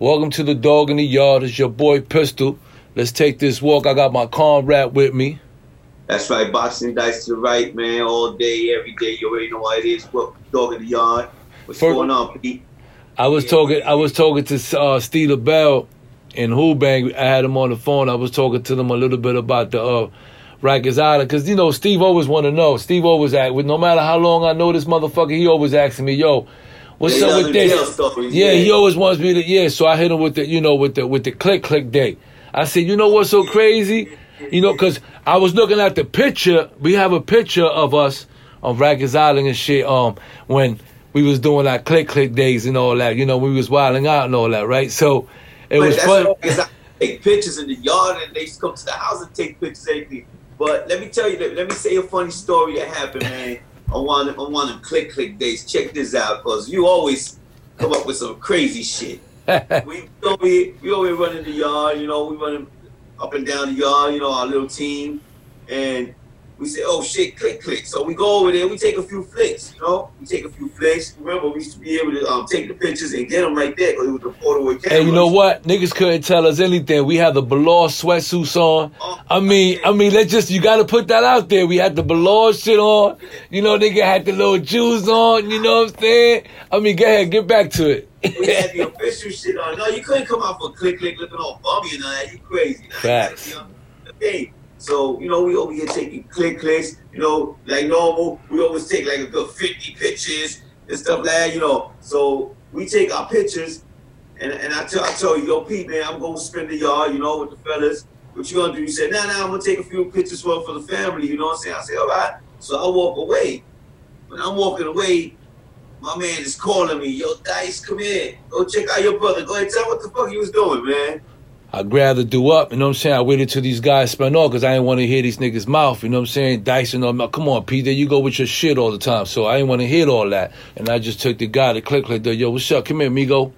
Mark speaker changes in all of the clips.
Speaker 1: Welcome to the dog in the yard. It's your boy Pistol. Let's take this walk. I got my comrade with me.
Speaker 2: That's right, boxing dice to the right, man, all day, every day. You already know what it is. What dog in the yard? What's going on, Pete?
Speaker 1: I was talking. I was talking to uh, Steve Bell in Hubang. I had him on the phone. I was talking to them a little bit about the uh, Rikers Island because you know Steve always want to know. Steve always act with No matter how long I know this motherfucker, he always asking me, "Yo, what's up with this?"
Speaker 2: stories,
Speaker 1: yeah,
Speaker 2: yeah.
Speaker 1: he always wants me to. Yeah, so I hit him with the, you know, with the with the click click day. I said, you know what's so crazy? You know, because I was looking at the picture. We have a picture of us on Rikers Island and shit. Um, when we was doing like click click days and all that. You know, we was wilding out and all that, right? So it
Speaker 2: But
Speaker 1: was fun.
Speaker 2: I take pictures in the yard and they used to come to the house and take pictures and everything. But let me tell you, let, let me say a funny story that happened, man, on one, on one of click click days. Check this out, because you always come up with some crazy shit. we always we always run in the yard, you know, we run up and down the yard, you know, our little team, and we say, oh shit, click click. So we go over there, we take a few flicks, you know, we take a few flicks. Remember, we used to be able to um, take the pictures and get them right there because it was the photo with
Speaker 1: Hey, you know what? Niggas couldn't tell us anything. We had the velour sweatsuits on. I mean, I mean, let's just you got to put that out there. We had the velour shit on. You know, nigga had the little shoes on. You know what I'm saying? I mean, go ahead, get back to it.
Speaker 2: we had the official shit on. No, you couldn't come out for click click looking all bummy and all that. You crazy.
Speaker 1: Facts.
Speaker 2: You know, Hey, so you know we over here taking click clicks. You know, like normal, we always take like a good fifty pictures and stuff like that. You know, so we take our pictures, and and I tell I tell you, yo, Pete, man, I'm gonna spend the yard. You know, with the fellas. What you gonna do? You said, nah, nah, I'm gonna take a few pictures for for the family. You know what I'm saying? I say, all right. So I walk away. When I'm walking away, my man is calling me, yo, Dice, come here. Go check out your brother. Go ahead, tell what the fuck he was doing, man.
Speaker 1: I'd rather do up, you know what I'm saying? I waited till these guys spun off because I didn't want to hear these niggas' mouth, you know what I'm saying? Dyson, come on, Pete, there you go with your shit all the time. So I didn't want to hear all that. And I just took the guy to click, click, yo, what's up? Come here, Migo.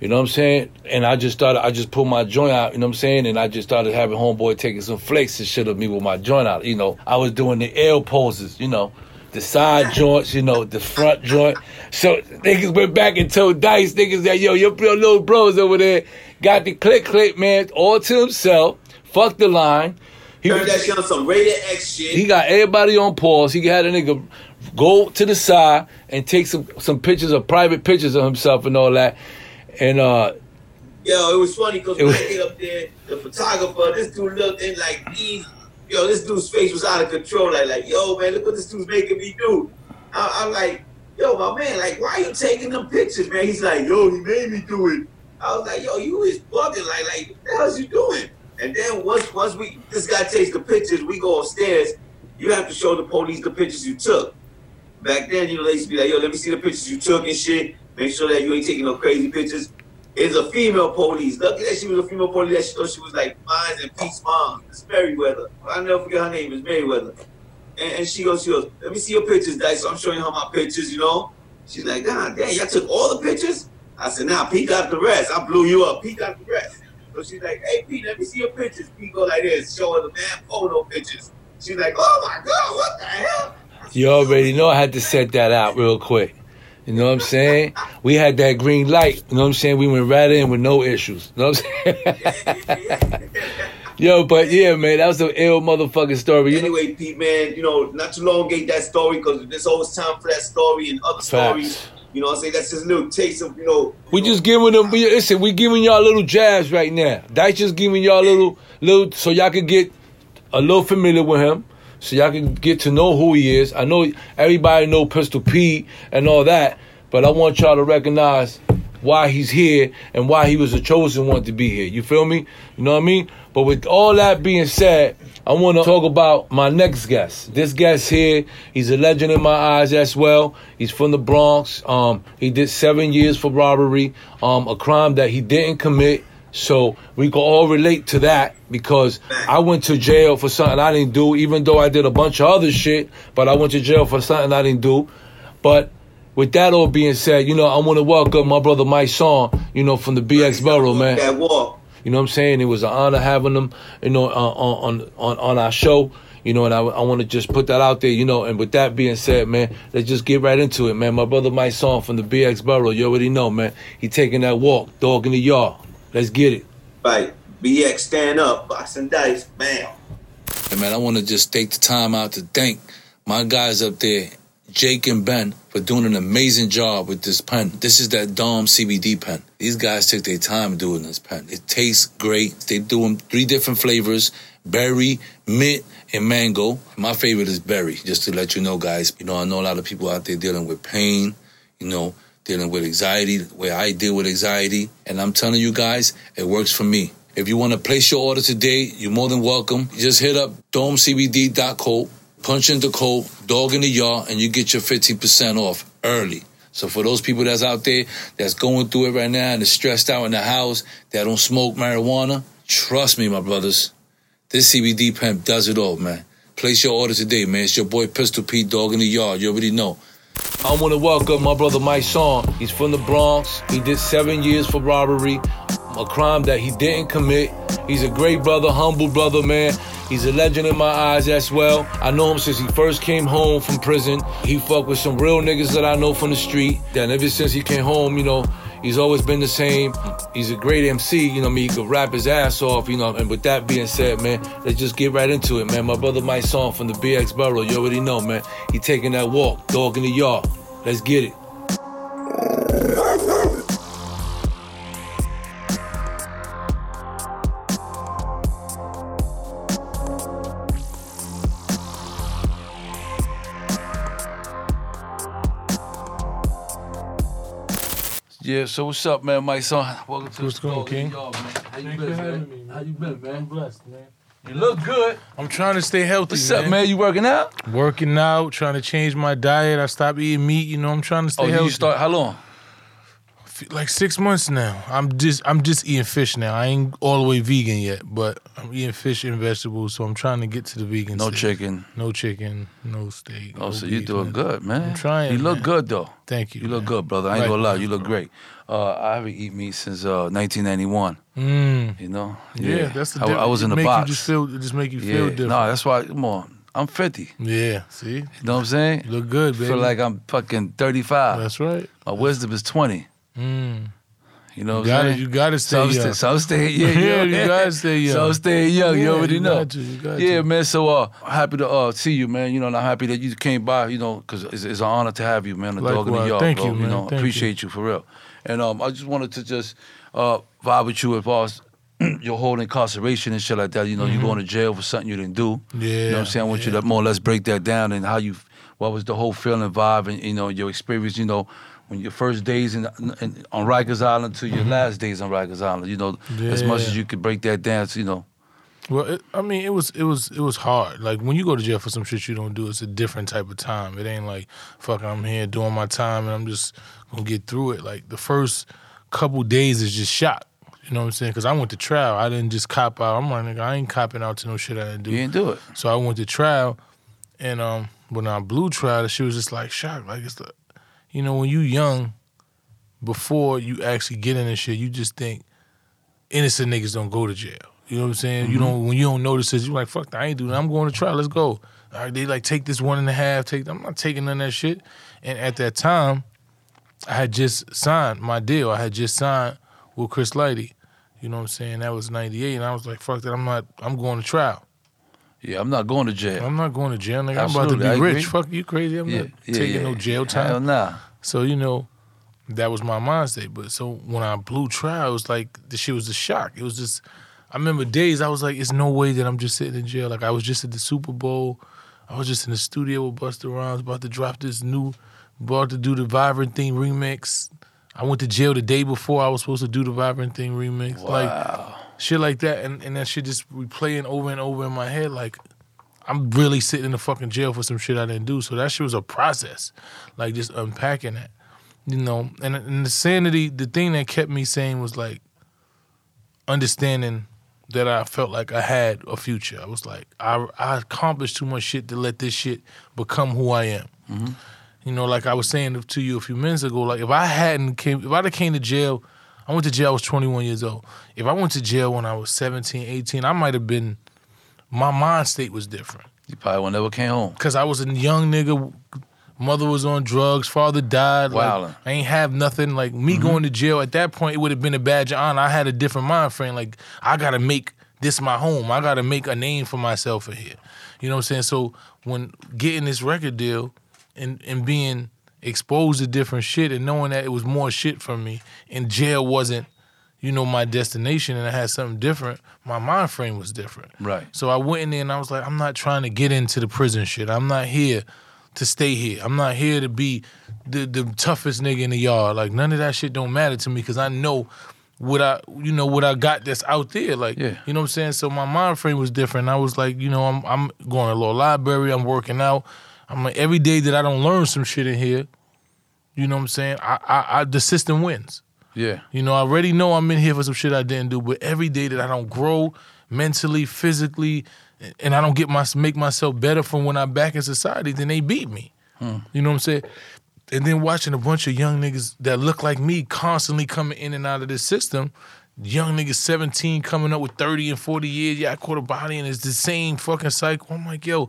Speaker 1: You know what I'm saying? And I just started, I just pulled my joint out, you know what I'm saying? And I just started having homeboy taking some flicks and shit of me with my joint out. You know, I was doing the L poses, you know, the side joints, you know, the front joint. So niggas went back and told Dice, niggas that, yo, your, your little bros over there got the click, click, man, all to himself. Fuck the line. He
Speaker 2: Heard that shit on some rated X shit.
Speaker 1: he got everybody on pause. He had a nigga go to the side and take some some pictures of private pictures of himself and all that. And uh
Speaker 2: Yo, it was funny because when
Speaker 1: was-
Speaker 2: I get up there, the photographer, this dude looked in like he, yo, this dude's face was out of control. Like, like, yo, man, look what this dude's making me do. I, I'm like, yo, my man, like, why are you taking them pictures, man? He's like, yo, he made me do it. I was like, yo, you is bugging. Like, like, what the hell's you doing? And then once, once we, this guy takes the pictures, we go upstairs. You have to show the police the pictures you took. Back then, you know, they used to be like, yo, let me see the pictures you took and shit. Make sure that you ain't taking no crazy pictures. It's a female police. Lucky that she was a female police. That she thought she was like mine and Pete's mom. It's Merriweather. I'll never forget her name. It's Merriweather. And, and she goes, she goes, let me see your pictures, Dice. So I'm showing her my pictures, you know. She's like, God damn, y'all took all the pictures? I said, nah, Pete got the rest. I blew you up. Pete got the rest. So she's like, hey, Pete, let me see your pictures. Pete go like this, show her the man photo pictures. She's like, oh my God, what the hell?
Speaker 1: you already know I had to set that out real quick. You know what I'm saying? We had that green light. You know what I'm saying? We went right in with no issues. You know what I'm saying? Yo, but yeah, man, that was an ill motherfucking story.
Speaker 2: Anyway, Pete, man, you know, not to elongate that story because there's always time for that story and other stories. You know what I'm saying? That's just a little taste of, you know.
Speaker 1: we
Speaker 2: you know,
Speaker 1: just giving them. We, listen, we giving y'all little jabs right now. Dice just giving y'all little, little, so y'all can get a little familiar with him, so y'all can get to know who he is. I know everybody know Pistol Pete and all that, but I want y'all to recognize why he's here and why he was the chosen one to be here. You feel me? You know what I mean? But with all that being said, I want to talk about my next guest. This guest here, he's a legend in my eyes as well. He's from the Bronx. Um, he did seven years for robbery, um, a crime that he didn't commit. So we can all relate to that because I went to jail for something I didn't do, even though I did a bunch of other shit, but I went to jail for something I didn't do. But with that all being said, you know, I want to welcome my brother Mysonne, you know, from the BX Borough, man.
Speaker 2: That walk.
Speaker 1: You know what I'm saying? It was an honor having them, you know, uh, on on on, on our show. You know, and I, I want to just put that out there, you know. And with that being said, man, let's just get right into it, man. My brother Mysonne from the BX Borough, you already know, man. He taking that walk, dog in the yard. Let's get it.
Speaker 2: Right. BX stand up, boxing dice, bam.
Speaker 1: And man, I want to just take the time out to thank my guys up there, Jake and Ben, for doing an amazing job with this pen. This is that Dom CBD pen. These guys took their time doing this pen. It tastes great. They do them three different flavors berry, mint, and mango. My favorite is berry, just to let you know, guys. You know, I know a lot of people out there dealing with pain, you know, dealing with anxiety, the way I deal with anxiety. And I'm telling you guys, it works for me. If you want to place your order today, you're more than welcome. Just hit up domecbd.co, punch in the code, dog in the yard, and you get your 15% off early. So for those people that's out there that's going through it right now and is stressed out in the house, that don't smoke marijuana, trust me, my brothers. This CBD pen does it all, man. Place your order today, man. It's your boy Pistol Pete, dog in the yard. You already know. I want to welcome my brother Mysonne. He's from the Bronx. He did seven years for robbery, a crime that he didn't commit. He's a great brother, humble brother, man. He's a legend in my eyes as well. I know him since he first came home from prison. He fucked with some real niggas that I know from the street. And ever since he came home, you know, he's always been the same. He's a great MC, you know, I mean, he could rap his ass off, you know. And with that being said, man, let's just get right into it, man. My brother Mysonne from the BX Borough, you already know, man. He taking that walk, dog in the yard. Let's get it. Yeah, so what's up, man? Mysonne, welcome to
Speaker 3: What's
Speaker 1: the
Speaker 3: going,
Speaker 1: Dog in the
Speaker 3: King?
Speaker 1: Man. How you
Speaker 3: Thank
Speaker 1: been,
Speaker 3: you
Speaker 1: man?
Speaker 3: me, man.
Speaker 1: How you been, man?
Speaker 3: I'm blessed, man.
Speaker 1: You look good.
Speaker 3: I'm trying to stay healthy.
Speaker 1: What's up, man? You working out?
Speaker 3: Working out, trying to change my diet. I stopped eating meat. You know, I'm trying to stay
Speaker 1: Oh,
Speaker 3: healthy.
Speaker 1: you start how long?
Speaker 3: Like six months now. I'm just I'm just eating fish now. I ain't all the way vegan yet, but I'm eating fish and vegetables. So I'm trying to get to the vegan.
Speaker 1: No
Speaker 3: stage.
Speaker 1: chicken.
Speaker 3: No chicken. No steak.
Speaker 1: Oh,
Speaker 3: no
Speaker 1: so you doing
Speaker 3: man.
Speaker 1: good, man.
Speaker 3: I'm trying,
Speaker 1: You look
Speaker 3: man.
Speaker 1: good though.
Speaker 3: Thank you.
Speaker 1: You look good, brother. I ain't gonna lie. You look
Speaker 3: bro.
Speaker 1: great. Uh, I haven't eaten meat since uh, 1991.
Speaker 3: Mm.
Speaker 1: You know?
Speaker 3: Yeah, that's the
Speaker 1: I, I was in the box.
Speaker 3: You just feel, it just make you
Speaker 1: yeah.
Speaker 3: feel different.
Speaker 1: No, that's why. Come on. I'm 50.
Speaker 3: yeah, see,
Speaker 1: You know what I'm saying?
Speaker 3: you look good, baby.
Speaker 1: feel like I'm fucking 35.
Speaker 3: that's right.
Speaker 1: My wisdom is 20.
Speaker 3: Mm.
Speaker 1: You know
Speaker 3: You gotta, you gotta stay
Speaker 1: so
Speaker 3: young.
Speaker 1: sta- so I'm staying, yeah,
Speaker 3: Yeah,
Speaker 1: yeah,
Speaker 3: you gotta stay young.
Speaker 1: So I'm staying young. you already
Speaker 3: you
Speaker 1: know.
Speaker 3: you got
Speaker 1: yeah, man. So uh, happy to uh, see you, man. You know, and I'm happy that you came by. You know, because it's, it's an honor to have you, man. The dog in the
Speaker 3: Likewise.
Speaker 1: yard,
Speaker 3: Thank
Speaker 1: bro.
Speaker 3: you, man.
Speaker 1: know,
Speaker 3: Thank
Speaker 1: appreciate you. for real. And um, I just wanted to just uh, vibe with you as far as your whole incarceration and shit like that. You know, you going to jail for something you didn't do.
Speaker 3: Yeah.
Speaker 1: You know what I'm saying? I want you to more or less break that down and how you, what was the whole feeling, vibe, and you know your experience. You know, when your first days in, in on Rikers Island to your last days on Rikers Island. You know, as much
Speaker 3: Mm-hmm.
Speaker 1: As you could break that down. You know,
Speaker 3: Well, it, I mean, it was it was it was hard. Like when you go to jail for some shit you don't do, it's a different type of time. It ain't like fuck, I'm here doing my time and I'm just gonna get through it. Like the first couple days is just shock. You know what I'm saying? Because I went to trial. I didn't just cop out. I'm like, nigga, I ain't copping out to no shit I didn't do.
Speaker 1: you didn't do it.
Speaker 3: So I went to trial, and um, when I blew trial, she was just like shocked. Like it's, the, you know, when you young, before you actually get in this shit, you just think innocent niggas don't go to jail. You know what I'm saying? You mm-hmm. don't when you don't notice it, you're like fuck. that, I ain't doing. that. I'm going to trial. Let's go. All right, they like take this one and a half. Take. I'm not taking none of that shit. And at that time, I had just signed my deal. I had just signed with Chris Lighty. You know what I'm saying? That was '98, and I was like, fuck that. I'm not. I'm going to trial.
Speaker 1: Yeah, I'm not going to jail.
Speaker 3: I'm not going to jail, nigga. I'm about to be rich. Fuck you, crazy. I'm
Speaker 1: yeah,
Speaker 3: not
Speaker 1: yeah,
Speaker 3: taking
Speaker 1: yeah.
Speaker 3: no jail time.
Speaker 1: Hell nah.
Speaker 3: So you know, that was my mindset. But so when I blew trial, it was like the shit was a shock. It was just. I remember days I was like, "It's no way that I'm just sitting in jail." Like I was just at the Super Bowl. I was just in the studio with Busta Rhymes, about to drop this new, about to do the Vivrant Thing remix. I went to jail the day before I was supposed to do the Vivrant Thing remix. Like shit like that, and, and that shit just replaying over and over in my head. Like I'm really sitting in the fucking jail for some shit I didn't do. So that shit was a process, like just unpacking it, you know. And, and the sanity, the thing that kept me sane was like understanding that I felt like I had a future. I was like, I I accomplished too much shit to let this shit become who I am. Mm-hmm. You know, like I was saying to you a few minutes ago, like if I hadn't came, if I'd have came to jail, I went to jail. I was 21 years old. If I went to jail when I was 17, 18, I might have been. My mind state was different
Speaker 1: You probably will never came home.
Speaker 3: because I was a young nigga. Mother was on drugs. Father died. Like, I ain't have nothing. Like me mm-hmm. going to jail at that point, it would have been a badge of honor. I had a different mind frame. Like I gotta make this my home. I gotta make a name for myself in here. You know what I'm saying? So when getting this record deal and and being exposed to different shit and knowing that it was more shit from me and jail wasn't, you know, my destination and I had something different, my mind frame was different.
Speaker 1: Right.
Speaker 3: So I went in there and I was like, I'm not trying to get into the prison shit. I'm not here to stay here. I'm not here to be the the toughest nigga in the yard. Like none of that shit don't matter to me because I know what I you know what I got that's out there. Like
Speaker 1: Yeah.
Speaker 3: you know what I'm saying. So my mind frame was different. I was like, you know, I'm I'm going to little library. I'm working out. I'm like every day that I don't learn some shit in here. You know what I'm saying? I I, I the system wins.
Speaker 1: Yeah.
Speaker 3: You know, I already know I'm in here for some shit I didn't do, but every day that I don't grow mentally, physically, and I don't get my make myself better from when I'm back in society, then they beat me. Hmm. You know what I'm saying? And then watching a bunch of young niggas that look like me constantly coming in and out of this system. Young niggas 17 coming up with 30 and 40 years. Yeah, I caught a body and it's the same fucking cycle. I'm like, yo,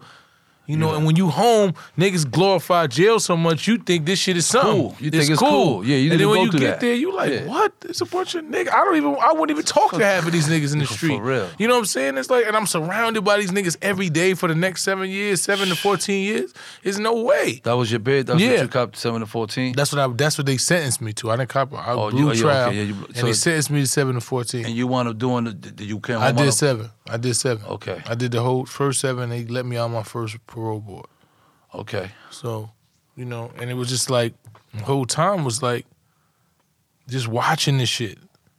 Speaker 3: you know, and when you home, niggas glorify jail so much, you think this shit is something.
Speaker 1: Cool. You think it's cool. Yeah, you
Speaker 3: and then when you get
Speaker 1: that.
Speaker 3: there, you like,
Speaker 1: Yeah.
Speaker 3: what? It's a bunch of niggas. I don't even. I wouldn't even talk to half of these niggas in the
Speaker 1: For
Speaker 3: street.
Speaker 1: real.
Speaker 3: You know what I'm saying? It's like, and I'm surrounded by these niggas every day for the next seven years, seven to fourteen years. There's no way.
Speaker 1: That was your bid. That was
Speaker 3: Yeah.
Speaker 1: what you copped seven to fourteen.
Speaker 3: That's what I. That's what they sentenced me to. I didn't cop. I
Speaker 1: Oh,
Speaker 3: blew
Speaker 1: you-
Speaker 3: trial,
Speaker 1: okay, yeah, you-
Speaker 3: and
Speaker 1: so-
Speaker 3: they sentenced me to seven to fourteen.
Speaker 1: and you wound up doing the. You came?
Speaker 3: I did seven. I did seven.
Speaker 1: Okay.
Speaker 3: I did the whole first seven. They let me on my first parole board.
Speaker 1: Okay.
Speaker 3: So, you know, and it was just like the whole time was like just watching this shit.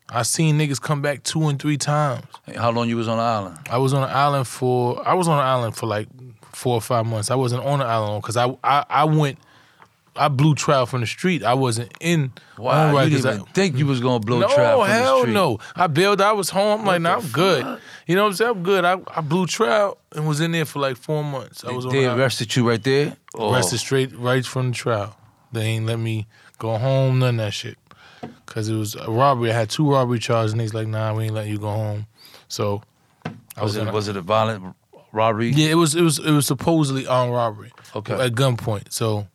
Speaker 3: I seen niggas come back two and three times.
Speaker 1: How long you was on the island?
Speaker 3: I was on an island for I was on an island for like four or five months. I wasn't on the island because I, I I went I blew trial from the street. I wasn't in
Speaker 1: Wow, you didn't even
Speaker 3: Island.
Speaker 1: think you was gonna blow
Speaker 3: no,
Speaker 1: trap from the
Speaker 3: hell
Speaker 1: street.
Speaker 3: no. I bailed. I was home. I'm like, nah, I'm good. You know what I'm saying? I'm good. I, I blew trial and was in there for like four months. I was on
Speaker 1: They
Speaker 3: the
Speaker 1: arrested you right there. Oh.
Speaker 3: Arrested straight right from the trial. They ain't let me go home, none of that shit. Cause it was a robbery. I had two robbery charges, and he's like, "Nah, we ain't letting you go home." So I
Speaker 1: Was
Speaker 3: was,
Speaker 1: it
Speaker 3: a-
Speaker 1: was it a violent robbery?
Speaker 3: yeah, it was it was it was supposedly armed robbery.
Speaker 1: Okay.
Speaker 3: At gunpoint. So,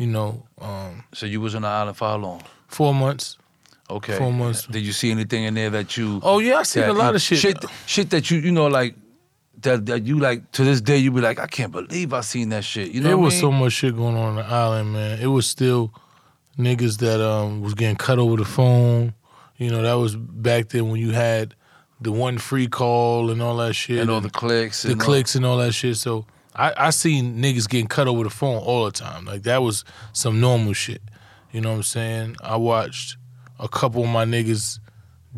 Speaker 3: you know, um,
Speaker 1: So you was on the island for how long?
Speaker 3: four months.
Speaker 1: Okay.
Speaker 3: Four months.
Speaker 1: Did you see anything in there that you?
Speaker 3: Oh yeah, I seen a lot of shit.
Speaker 1: Shit, shit that you you know like that that you like to this day you be like I can't believe I seen that shit. You know
Speaker 3: there was
Speaker 1: I
Speaker 3: so much shit going on on the island, man. It was still niggas that um was getting cut over the phone. You know, that was back then when you had the one free call and all that shit.
Speaker 1: and all the clicks.
Speaker 3: the
Speaker 1: and all-
Speaker 3: clicks and all that shit. So I, I seen niggas getting cut over the phone all the time. Like that was some normal shit. You know what I'm saying? I watched a couple of my niggas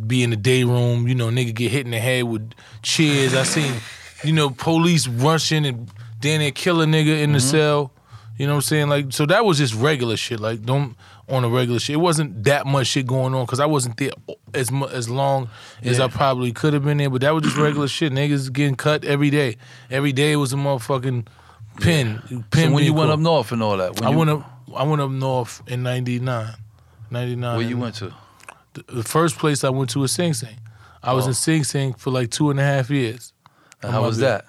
Speaker 3: be in the day room, you know, nigga get hit in the head with chairs. I seen, you know, police rushing and then they kill a nigga in the mm-hmm. cell. You know what I'm saying? Like, so that was just regular shit. Like, don't on a regular shit. It wasn't that much shit going on because I wasn't there as mu- as long as I probably could have been there. But that was just regular shit. Niggas getting cut every day. Every day was a motherfucking pin.
Speaker 1: So
Speaker 3: Pin
Speaker 1: when you
Speaker 3: being
Speaker 1: went
Speaker 3: caught.
Speaker 1: up north and all that, when
Speaker 3: I
Speaker 1: you,
Speaker 3: went up. I went up north in '99. '99.
Speaker 1: Where you went to?
Speaker 3: The, first place I went to was Sing Sing. I was
Speaker 1: Oh.
Speaker 3: in Sing Sing for like two and a half years.
Speaker 1: And how
Speaker 3: my
Speaker 1: was
Speaker 3: bad.
Speaker 1: that?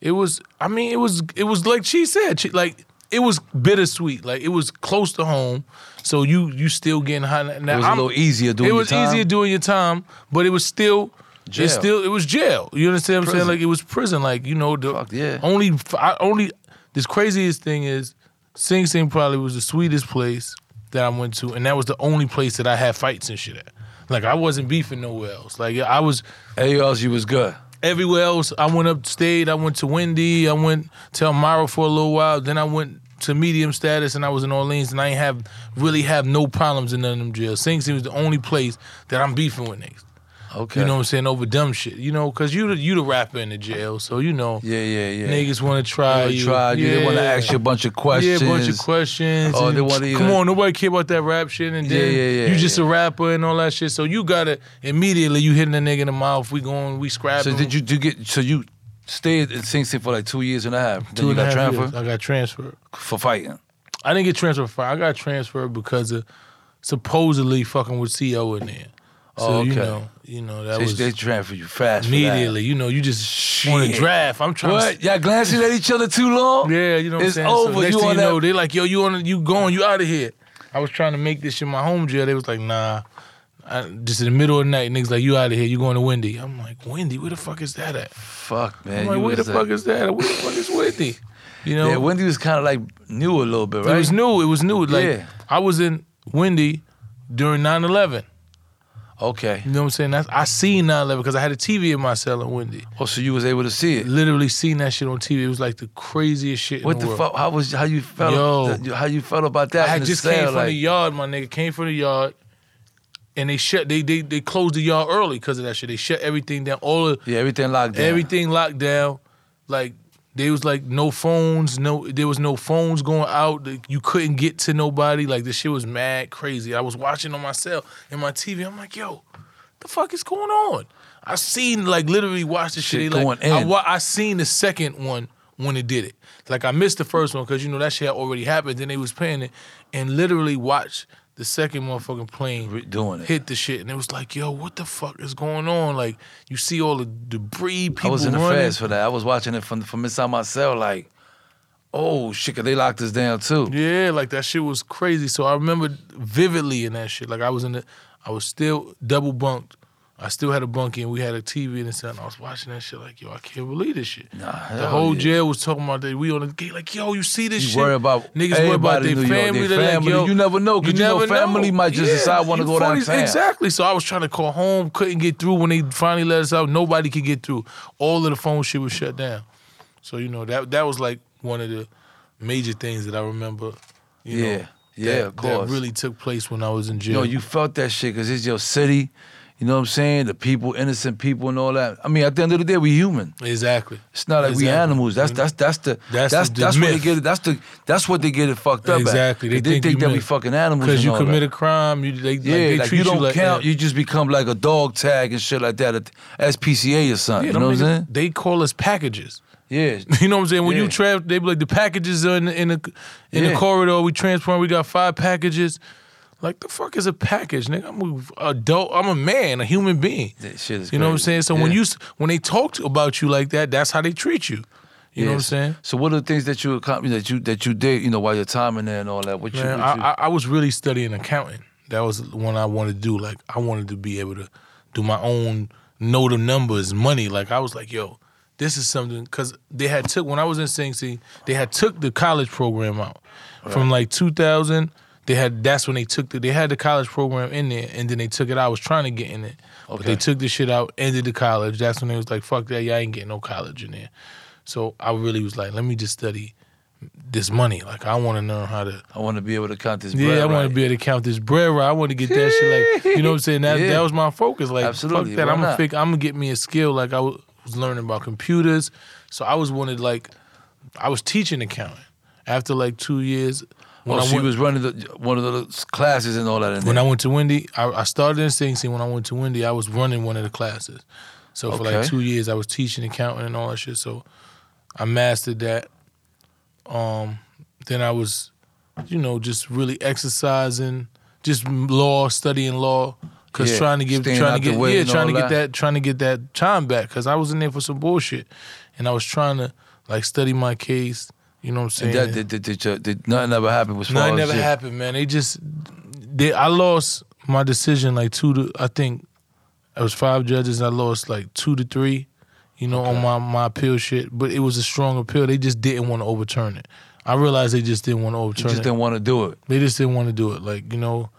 Speaker 3: It was. I mean, it was. It was like she said. She, like it was bittersweet. Like it was close to home, so you you still getting high. Now,
Speaker 1: It was a
Speaker 3: I'm-
Speaker 1: little easier doing
Speaker 3: It was
Speaker 1: your time?
Speaker 3: easier doing your time, but it was still.
Speaker 1: Jail.
Speaker 3: It still it was jail. You understand what I'm saying? Like it was prison. Like you know the
Speaker 1: Fuck, yeah.
Speaker 3: only I only this craziest thing is Sing Sing probably was the sweetest place that I went to, and that was the only place that I had fights and shit at. Like I wasn't beefing nowhere else. Like I was
Speaker 1: Everywhere else you was good.
Speaker 3: Everywhere else. I went upstate. I went to Wende. I went to Elmira for a little while. Then I went to medium status, and I was in Orleans, and I ain't have really have no problems in none of them jails. Sing Sing was the only place that I'm beefing with niggas.
Speaker 1: Okay.
Speaker 3: You know what I'm saying? Over dumb shit. You know, cause you the you the rapper in the jail, so you know
Speaker 1: Yeah, yeah, yeah.
Speaker 3: niggas want to try
Speaker 1: They
Speaker 3: you.
Speaker 1: tried you. They want to ask you a bunch of questions.
Speaker 3: Yeah, a bunch of questions.
Speaker 1: Oh, they wanna
Speaker 3: come on, nobody care about that rap shit, and then
Speaker 1: Yeah, yeah, yeah,
Speaker 3: you just
Speaker 1: yeah.
Speaker 3: a rapper and all that shit. So you gotta immediately you hitting the nigga in the mouth. We going, we scrapping.
Speaker 1: So did you do get? So you stayed in Sing Sing for like two years and a half. Then you got transferred.
Speaker 3: I got transferred.
Speaker 1: for fighting.
Speaker 3: I didn't get transferred. For, I got transferred because of supposedly fucking with CO in there. So
Speaker 1: Oh,
Speaker 3: you know, you know that
Speaker 1: They,
Speaker 3: was
Speaker 1: they transferred you fast.
Speaker 3: immediately. You know, you just a
Speaker 1: Shit.
Speaker 3: draft. I'm trying.
Speaker 1: What?
Speaker 3: to
Speaker 1: Y'all glancing at each other too long?
Speaker 3: Yeah, you know what
Speaker 1: It's
Speaker 3: I'm saying.
Speaker 1: over.
Speaker 3: So next
Speaker 1: You
Speaker 3: thing you know,
Speaker 1: that-
Speaker 3: they like, yo, you on, you going, you out of here. I was trying to make this shit my home jail. They was like, nah. I, just in the middle of the night, niggas like, you out of here. You going to Wende? I'm like, Wende? Where the fuck is that at?
Speaker 1: Fuck, man.
Speaker 3: I'm like, where the
Speaker 1: a-
Speaker 3: fuck is that? at? Where the fuck is Wende? You know,
Speaker 1: Yeah, Wende was kind of like new a little bit, right?
Speaker 3: it was new. It was new. Like
Speaker 1: Yeah.
Speaker 3: I was in Wende during 9/11.
Speaker 1: Okay.
Speaker 3: You know what I'm saying? That's, I seen 9/11 because I had a TV in my cell in Wende.
Speaker 1: Oh, so you was able to see it.
Speaker 3: Literally seen that shit on TV. It was like the craziest shit.
Speaker 1: What
Speaker 3: in the,
Speaker 1: the fuck? How was how you felt?
Speaker 3: Yo.
Speaker 1: how you felt about that?
Speaker 3: I had just
Speaker 1: cell,
Speaker 3: came from
Speaker 1: like,
Speaker 3: the yard, my nigga. Came from the yard, and they shut. They they they closed the yard early because of that shit. They shut everything down. All of
Speaker 1: Yeah, everything locked down.
Speaker 3: everything locked down. Like there was like no phones. No, there was no phones going out. Like, You couldn't get to nobody. Like this shit was mad crazy. I was watching on my cell in my TV. I'm like, yo, the fuck is going on? I seen like literally watch the shit.
Speaker 1: Shit
Speaker 3: like,
Speaker 1: going
Speaker 3: I,
Speaker 1: in.
Speaker 3: wa- I seen the second one when it did it. Like I missed the first one because you know that shit had already happened. Then they was playing it and literally watched the second motherfucking plane
Speaker 1: doing it.
Speaker 3: hit the shit, and it was like, yo, what the fuck is going on? Like you see all the debris, people
Speaker 1: I was in the
Speaker 3: running.
Speaker 1: feds for that. I was watching it from from inside my cell, like, oh shit, 'cause they locked us down too.
Speaker 3: Yeah, like that shit was crazy. So I remember vividly in that shit. Like I was in the, I was still double bunked. I still had a bunkie and we had a TV in the cell. And I was watching that shit like, yo, I can't believe this shit.
Speaker 1: Nah,
Speaker 3: the whole
Speaker 1: yeah.
Speaker 3: jail was talking about that. We on the gate like, yo, you see this
Speaker 1: You
Speaker 3: shit?
Speaker 1: worry about
Speaker 3: niggas worry about their
Speaker 1: in New York,
Speaker 3: family.
Speaker 1: their
Speaker 3: like, yo,
Speaker 1: You never know, 'cause you know
Speaker 3: never
Speaker 1: family might just decide wanna
Speaker 3: you
Speaker 1: go
Speaker 3: funny-
Speaker 1: downtown.
Speaker 3: Exactly. So I was trying to call home, couldn't get through. When they finally let us out, nobody could get through. All of the phone shit was shut down. So you know that that was like one of the major things that I remember. You
Speaker 1: Yeah.
Speaker 3: know,
Speaker 1: Yeah,
Speaker 3: that,
Speaker 1: of course.
Speaker 3: That really took place when I was in
Speaker 1: You
Speaker 3: jail.
Speaker 1: know, you felt that shit because it's your city. You know what I'm saying? The people, innocent people, and all that. I mean, at the end of the day, we human.
Speaker 3: exactly.
Speaker 1: It's not like we animals. That's that's that's the
Speaker 3: That's
Speaker 1: that's
Speaker 3: the-
Speaker 1: that's,
Speaker 3: the
Speaker 1: what they get. It, that's the that's what they get it fucked up.
Speaker 3: Exactly.
Speaker 1: At.
Speaker 3: They
Speaker 1: 'Cause
Speaker 3: think
Speaker 1: think,
Speaker 3: you
Speaker 1: that we fucking animals.
Speaker 3: Because you
Speaker 1: all
Speaker 3: commit
Speaker 1: that.
Speaker 3: a crime, you they,
Speaker 1: Yeah,
Speaker 3: like, they
Speaker 1: like
Speaker 3: treat
Speaker 1: you don't
Speaker 3: like
Speaker 1: count.
Speaker 3: that.
Speaker 1: You just become like a dog tag and shit like that at SPCA or something.
Speaker 3: Yeah,
Speaker 1: you know what I'm saying?
Speaker 3: They call us packages.
Speaker 1: Yeah.
Speaker 3: You know what I'm saying? When
Speaker 1: Yeah.
Speaker 3: you trap, they be like the packages are in the in the in the corridor. We transport. We got five packages. Like the fuck is a package, nigga? I'm a adult. I'm a man, a human being.
Speaker 1: That shit is
Speaker 3: You know what I'm saying? So when you when they talk about you like that, that's how they treat you. You know what I'm saying?
Speaker 1: So what are the things that you accomplished that you that you did? You know, while your time in there and all that. What you?
Speaker 3: Man,
Speaker 1: what you
Speaker 3: I, I, I was really studying accounting. That was one I wanted to do. Like I wanted to be able to do my own know the numbers, money. Like I was like, yo, this is something because they had took when I was in Sing Sing, they had took the college program out from like 2000. They had that's when they took the they had the college program in there and then they took it out. I was trying to get in it, but they took the shit out, ended the college. That's when they was like, fuck that, y'all ain't getting no college in there. So I really was like, let me just study this money. Like I want to learn how to
Speaker 1: I want to be able to count this.
Speaker 3: yeah, I want to be able to count this bread right. I want to get that shit like you know what I'm saying. That
Speaker 1: Yeah.
Speaker 3: that was my focus. Like
Speaker 1: Absolutely.
Speaker 3: fuck that.
Speaker 1: Why
Speaker 3: I'm gonna fig- I'm gonna get me a skill. Like I was learning about computers, so I was wanted like I was teaching accounting after like two years. When
Speaker 1: Oh,
Speaker 3: I
Speaker 1: she
Speaker 3: went,
Speaker 1: was running the, one of the classes and all that.
Speaker 3: When
Speaker 1: there.
Speaker 3: I went to Wende, I, I started in Sing Sing. When I went to Wende, I was running one of the classes. So for like two years, I was teaching accounting and all that shit. So I mastered that. Um, then I was, you know, just really exercising, just law, studying law, cause
Speaker 1: Yeah,
Speaker 3: trying to get,
Speaker 1: staying
Speaker 3: trying to get, yeah, trying to get
Speaker 1: that.
Speaker 3: that, trying to get that time back, cause I was in there for some bullshit, and I was trying to like study my case. You know what I'm saying?
Speaker 1: And that did, did, did, did, nothing ever happened. Was
Speaker 3: Nothing never happened, man. They just they I lost my decision like two to I think it was five judges. And I lost like two to three, you know, on my my appeal shit. But it was a strong appeal. They just didn't want to overturn it. I realized they just didn't want to overturn
Speaker 1: just
Speaker 3: it.
Speaker 1: didn't want to do it.
Speaker 3: They just didn't want to do it. Like you know,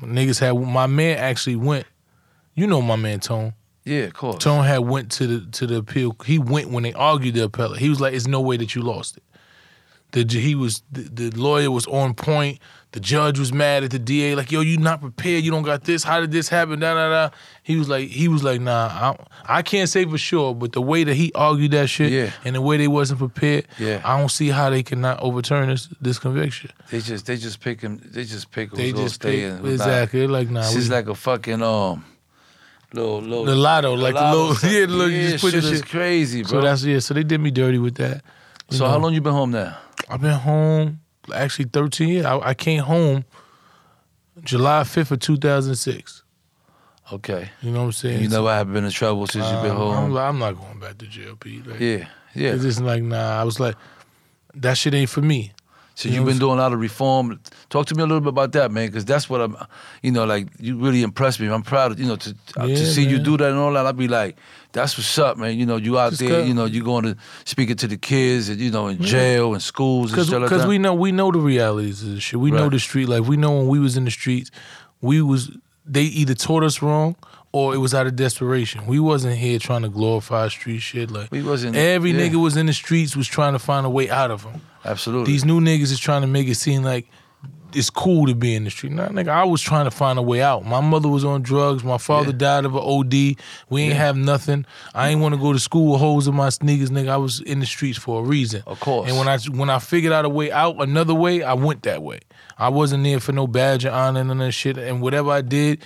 Speaker 3: niggas had my man actually went. You know my man Tone.
Speaker 1: Yeah, of course.
Speaker 3: Tone had went to the to the appeal. He went when they argued the appellate. He was like, "There's no way that you lost it." The he was the, the lawyer was on point. The judge was mad at the DA, like, "Yo, you not prepared. You don't got this. How did this happen?" Da da da. He was like, he was like, "Nah, I, I can't say for sure, but the way that he argued that shit,
Speaker 1: Yeah.
Speaker 3: and the way they wasn't prepared,
Speaker 1: Yeah.
Speaker 3: I don't see how they cannot overturn this this conviction.
Speaker 1: They just they just pick him. They just pick
Speaker 3: They just
Speaker 1: stay
Speaker 3: pick,
Speaker 1: in.
Speaker 3: exactly. They're like, nah,
Speaker 1: This is like a fucking um, little little
Speaker 3: the lotto, like the little, yeah, the little, you just put
Speaker 1: shit
Speaker 3: shit.
Speaker 1: crazy, bro.
Speaker 3: So that's yeah. So they did me dirty with that.
Speaker 1: So
Speaker 3: know,
Speaker 1: how long you been home now?
Speaker 3: I've been home actually 13 years. I, I came home July 5th of 2006.
Speaker 1: Okay.
Speaker 3: You know what I'm saying?
Speaker 1: You know I have been in trouble since you've been
Speaker 3: Um,
Speaker 1: home.
Speaker 3: I'm, like, I'm not going back to jail, Pete. Like,
Speaker 1: yeah, yeah.
Speaker 3: It's just like nah. I was like, that shit ain't for me.
Speaker 1: So
Speaker 3: You
Speaker 1: you've been doing a lot of reform. Talk to me a little bit about that, man, because that's what I'm. You know, like you really impressed me. I'm proud of you know to uh,
Speaker 3: Yeah,
Speaker 1: to see you do that and all that. I'd be like, that's what's up, man. You know, you out
Speaker 3: Just
Speaker 1: there.
Speaker 3: cut-
Speaker 1: You know, you going to speaking to the kids and you know in jail and schools and stuff like
Speaker 3: cause we know we know the realities of this shit. We know the street life. We know when we was in the streets, we was they either taught us wrong or it was out of desperation. We wasn't here trying to glorify street shit. Like
Speaker 1: We wasn't-
Speaker 3: every
Speaker 1: yeah.
Speaker 3: nigga was in the streets was trying to find a way out of them.
Speaker 1: Absolutely.
Speaker 3: These new niggas is trying to make it seem like it's cool to be in the street. Nah, nigga, I was trying to find a way out. My mother was on drugs. My father
Speaker 1: Yeah.
Speaker 3: died of an OD. We ain't
Speaker 1: Yeah.
Speaker 3: have nothing. I ain't want to go to school with holes in my sneakers, nigga. I was in the streets for a reason.
Speaker 1: Of course.
Speaker 3: And when I when I figured out a way out, another way, I went that way. I wasn't there for no badge or honor and none of that shit. And whatever I did,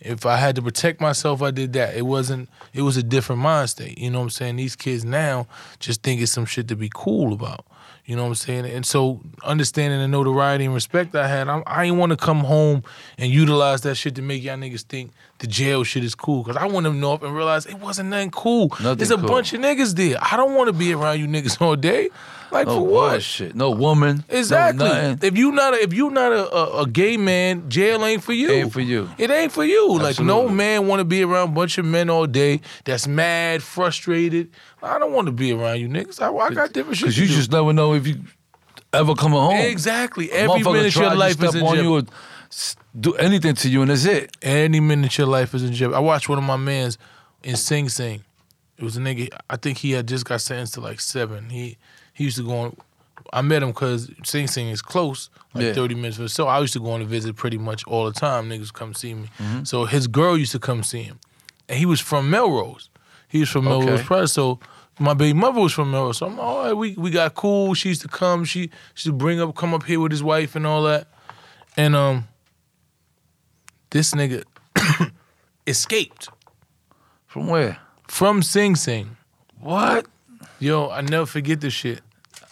Speaker 3: if I had to protect myself, I did that. It wasn't. It was a different mind state. You know what I'm saying? These kids now just think it's some shit to be cool about. You know what I'm saying? And so understanding the notoriety and respect I had, I, I ain't want to come home and utilize that shit to make y'all niggas think the jail shit is cool. Cause I want them to know up and realize it wasn't nothing cool.
Speaker 1: Nothing
Speaker 3: There's a
Speaker 1: cool.
Speaker 3: bunch of niggas there. I don't want to be around you niggas all day. Like
Speaker 1: no
Speaker 3: for what?
Speaker 1: bullshit. No woman.
Speaker 3: Exactly.
Speaker 1: nothing.
Speaker 3: if you not a, if you not a, a, a gay man, jail ain't for you.
Speaker 1: Ain't for you.
Speaker 3: It ain't for you. Like no man want to be around a bunch of men all day that's mad, frustrated. I don't want to be around you niggas. I, I got different shit.
Speaker 1: Because you
Speaker 3: do.
Speaker 1: just never know if you ever coming home.
Speaker 3: exactly every minute your life is in
Speaker 1: on you or do anything to you, and that's it.
Speaker 3: Any minute your life is in jeopardy. I watched one of my mans in Sing Sing. It was a nigga. I think he had just got sentenced to like seven. He he used to go on. I met him because Sing Sing is close, like
Speaker 1: Yeah.
Speaker 3: thirty minutes. from So I used to go on a visit pretty much all the time. Niggas come see me.
Speaker 1: Mm-hmm.
Speaker 3: So his girl used to come see him, and he was from Melrose. He was from
Speaker 1: Okay.
Speaker 3: Melrose Press. So my baby mother was from Melrose. So I'm all right. We we got cool. She used to come. She she used to bring up come up here with his wife and all that. And um, this nigga escaped
Speaker 1: From where?
Speaker 3: from Sing Sing.
Speaker 1: What?
Speaker 3: Yo, I never forget this shit.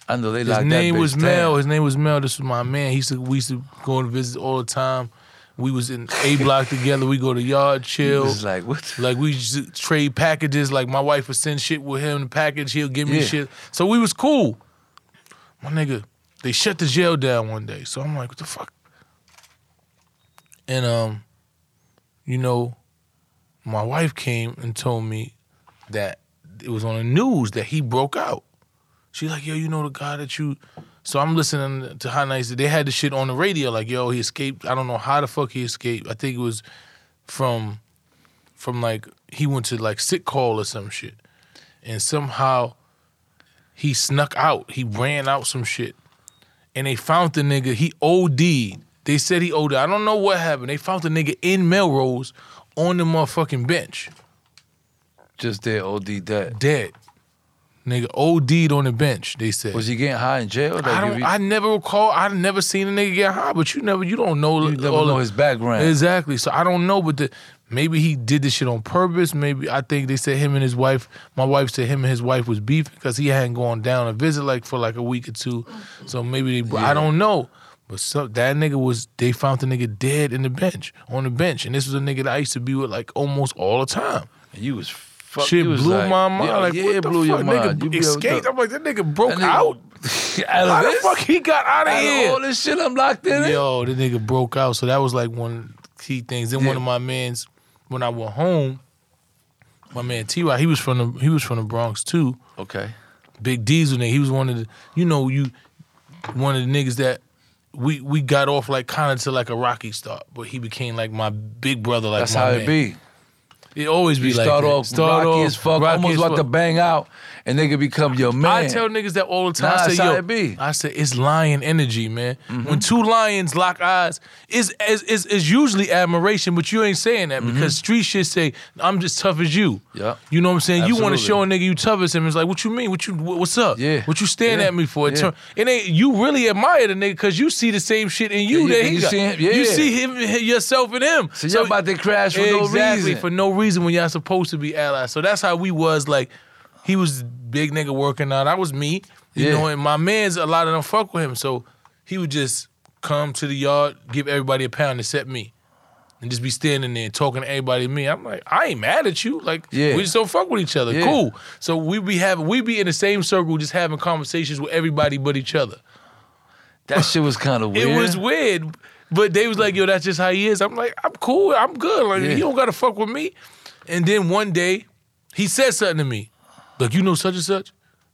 Speaker 1: I know they
Speaker 3: His
Speaker 1: like
Speaker 3: name was. Mel. His name was Mel. This was my man. He used to we used to go and visit all the time. We was in A block together. We go to yard chill.
Speaker 1: was like what?
Speaker 3: Like we to trade packages. Like my wife would send shit with him the package. He'll give me
Speaker 1: Yeah.
Speaker 3: shit. So we was cool. My nigga, they shut the jail down one day. So I'm like, what the fuck? And um, you know, my wife came and told me that it was on the news that he broke out. She's like, yo, you know the guy that you. So I'm listening to High Nights. They had the shit on the radio, like, yo, he escaped. I don't know how the fuck he escaped. I think it was from, from like he went to like sick call or some shit, and somehow he snuck out. He ran out some shit, and they found the nigga. He OD'd. They said he OD'd. I don't know what happened. They found the nigga in Melrose on the motherfucking bench,
Speaker 1: Just dead, OD that.
Speaker 3: dead. Nigga OD'd on the bench. They said.
Speaker 1: Was he getting high in jail? Like,
Speaker 3: I don't. I never recall. I never seen a nigga get high, but you never. You don't know.
Speaker 1: you never
Speaker 3: all
Speaker 1: know his background.
Speaker 3: Exactly. So I don't know, but the, maybe he did this shit on purpose. Maybe I think they said him and his wife. My wife said him and his wife was beefing because he hadn't gone down a visit like for like a week or two. So maybe they. I don't know. But so, that nigga was. They found the nigga dead in the bench on the bench, and this was a nigga that I used to be with like almost all the time.
Speaker 1: And you was fuck.
Speaker 3: Shit blew
Speaker 1: like,
Speaker 3: my mind.
Speaker 1: Yeah,
Speaker 3: like
Speaker 1: yeah,
Speaker 3: what
Speaker 1: it
Speaker 3: the
Speaker 1: blew
Speaker 3: fuck?
Speaker 1: your mind.
Speaker 3: Nigga
Speaker 1: You
Speaker 3: escaped. I'm like that nigga broke
Speaker 1: That nigga-
Speaker 3: out.
Speaker 1: out
Speaker 3: How
Speaker 1: of
Speaker 3: the fuck he got out of
Speaker 1: Out of
Speaker 3: here?
Speaker 1: all this shit I'm locked in. it?
Speaker 3: Yo, the nigga broke out. So that was like one key things. Then
Speaker 1: Yeah.
Speaker 3: one of my mans, when I went home, my man T Y, he was from the he was from the Bronx too.
Speaker 1: Okay.
Speaker 3: Big Diesel nigga. He was one of the you know, you one of the niggas that we we got off like kind of to like a rocky start, but he became like my big brother. Like
Speaker 1: That's how
Speaker 3: man.
Speaker 1: it be.
Speaker 3: It always be
Speaker 1: You
Speaker 3: like
Speaker 1: start
Speaker 3: that.
Speaker 1: off rocky as fuck, almost about to bang out, and they could become your man.
Speaker 3: I tell niggas that all the time.
Speaker 1: Nah,
Speaker 3: I say, yo,
Speaker 1: it be. Mm-hmm.
Speaker 3: I say it's lion energy, man. When two lions lock eyes, is is is usually admiration, but you ain't saying that because street shit say I'm just tough as you.
Speaker 1: Mm-hmm.
Speaker 3: You know what I'm saying? You want to show a nigga you tough as him. It's like, what you mean? What you what's up?
Speaker 1: Yeah.
Speaker 3: What you staring
Speaker 1: Yeah.
Speaker 3: at me for? It,
Speaker 1: Yeah.
Speaker 3: turn, it ain't you really admire the nigga because you see the same shit in you
Speaker 1: Yeah,
Speaker 3: that he
Speaker 1: you
Speaker 3: got.
Speaker 1: see him- yeah.
Speaker 3: You see him yourself in him.
Speaker 1: So you're about to crash for no reason.
Speaker 3: for no reason when y'all supposed to be allies. So that's how we was like. He was big nigga working out. I was me, you
Speaker 1: Yeah.
Speaker 3: know. And my man's a lot of them fuck with him. So he would just come to the yard, give everybody a pound except me, and just be standing there talking to everybody. Me, I'm like, I ain't mad at you. Like,
Speaker 1: Yeah.
Speaker 3: we just don't fuck with each other.
Speaker 1: Yeah.
Speaker 3: Cool. So we be having, we be in the same circle, just having conversations with everybody but each other.
Speaker 1: that shit was kind of weird.
Speaker 3: It was weird. But they was like, yo, that's just how he is. I'm like, I'm cool. I'm good. Like,
Speaker 1: Yeah.
Speaker 3: you don't gotta fuck with me. And then one day, he said something to me. Like, you know such and such?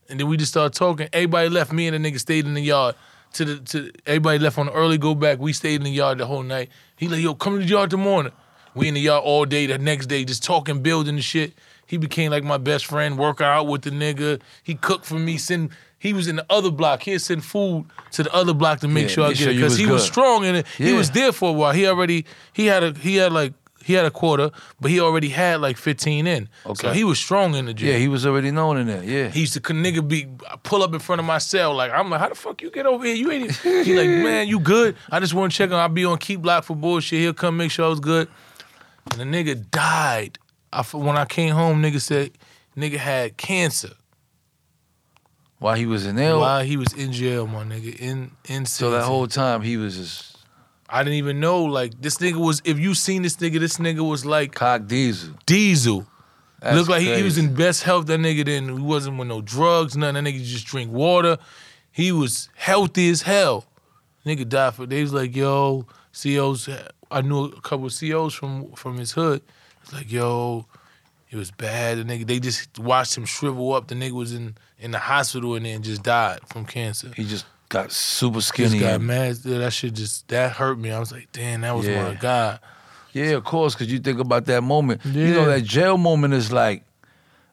Speaker 3: And then we just started talking. Everybody left. Me and the nigga stayed in the yard. To the to everybody left on the early go back. We stayed in the yard the whole night. He like, yo, come to the yard tomorrow. We in the yard all day. The next day, just talking, building the shit. He became like my best friend. Working out with the nigga. He cooked for me. Send. He was in the other block. He'd send food to the other block to make
Speaker 1: Yeah,
Speaker 3: sure I get
Speaker 1: sure
Speaker 3: it because he was strong in it. He was there for a while. He already he had a he had like he had a quarter, but he already had like 15 in. So
Speaker 1: Okay.
Speaker 3: he was strong in the gym.
Speaker 1: Yeah, he was already known in there. Yeah.
Speaker 3: He used to nigga be pull up in front of my cell like I'm like how the fuck you get over here? You ain't even. he like man you good? I just want to check on. I'll be on keeplock for bullshit. He'll come make sure I was good. And the nigga died. I when I came home, nigga said nigga had cancer
Speaker 1: While he was in there.
Speaker 3: while he was in jail, my nigga. In in
Speaker 1: so that whole time he was just
Speaker 3: I didn't even know like this nigga was. If you seen this nigga, this nigga was like
Speaker 1: cock diesel.
Speaker 3: Diesel.
Speaker 1: That's
Speaker 3: Looked like he, he was in best health. That nigga didn't. He wasn't with no drugs. Nothing. That nigga just drink water. He was healthy as hell. Nigga died for. They was like, yo, COs. I knew a couple of COs from from his hood. It's like, yo, it was bad. The nigga. They just watched him shrivel up. The nigga was in in the hospital and then just died from cancer.
Speaker 1: He just got super skinny.
Speaker 3: Just
Speaker 1: got
Speaker 3: mad. That shit just that hurt me. I was like, damn, that was
Speaker 1: Yeah.
Speaker 3: my guy.
Speaker 1: Yeah, of course, because you think about that moment.
Speaker 3: Yeah.
Speaker 1: You know that jail moment is like,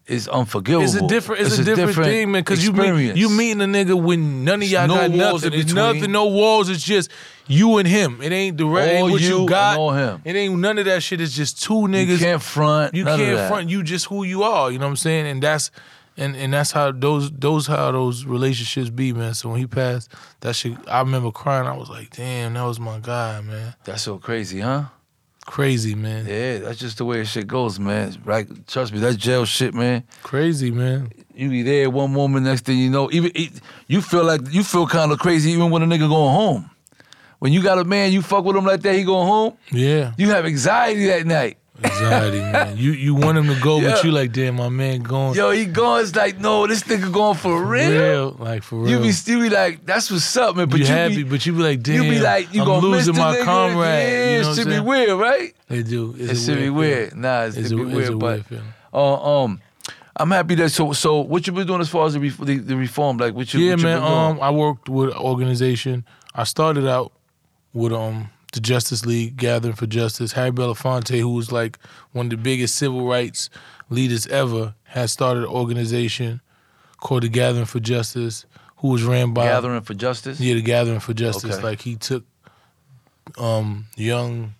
Speaker 1: is unforgivable.
Speaker 3: It's a different, it's, a, different, thing, man. Because you meet, you meeting a nigga when none of y'all
Speaker 1: no
Speaker 3: got
Speaker 1: walls
Speaker 3: nothing.
Speaker 1: in
Speaker 3: nothing, no walls. It's just you and him. It ain't direct.
Speaker 1: All
Speaker 3: ain't what
Speaker 1: you
Speaker 3: you, got.
Speaker 1: all him.
Speaker 3: It ain't none of that shit. It's just two niggas.
Speaker 1: You can't front.
Speaker 3: You can't front. You just who you are. You know what I'm saying? And that's and and that's how those those how those relationships be, man. So when he passed, that shit, I remember crying. I was like, damn, that was my guy, man.
Speaker 1: That's so crazy, huh?
Speaker 3: Crazy, man.
Speaker 1: Yeah, that's just the way shit goes, man. Right? Trust me, that jail shit, man.
Speaker 3: Crazy, man.
Speaker 1: You be there one moment, next thing you know, even it, you feel like you feel kind of crazy even when a nigga going home. When you got a man, you fuck with him like that, he going home.
Speaker 3: Yeah.
Speaker 1: You have anxiety that night.
Speaker 3: Anxiety, man. You you want him to go,
Speaker 1: Yeah.
Speaker 3: but you like, damn, my man going.
Speaker 1: Yo, he going. It's like, no, this nigga going for real.
Speaker 3: like for real.
Speaker 1: You be still be like, that's what's up, man. But
Speaker 3: you
Speaker 1: you,
Speaker 3: happy,
Speaker 1: be,
Speaker 3: but you be like, damn,
Speaker 1: you be like, you
Speaker 3: I'm
Speaker 1: gonna
Speaker 3: losing
Speaker 1: miss
Speaker 3: my
Speaker 1: nigga.
Speaker 3: comrade.
Speaker 1: Yeah,
Speaker 3: you know
Speaker 1: it should be weird, right?
Speaker 3: They do. It's
Speaker 1: It should be
Speaker 3: feeling.
Speaker 1: weird. Nah, it's,
Speaker 3: It's a,
Speaker 1: be
Speaker 3: it's
Speaker 1: weird,
Speaker 3: a
Speaker 1: but
Speaker 3: weird feeling.
Speaker 1: uh, um, I'm happy that so so what you been doing as far as the, the, the reform, like what you
Speaker 3: Yeah,
Speaker 1: what you
Speaker 3: man. Um, I worked with an organization. I started out with um the Justice League Gathering for Justice. Harry Belafonte, who was like one of the biggest civil rights leaders ever, had started an organization called the Gathering for Justice, who was ran by
Speaker 1: Gathering for justice.
Speaker 3: Yeah, the Gathering for Justice.
Speaker 1: Okay.
Speaker 3: Like he took um, young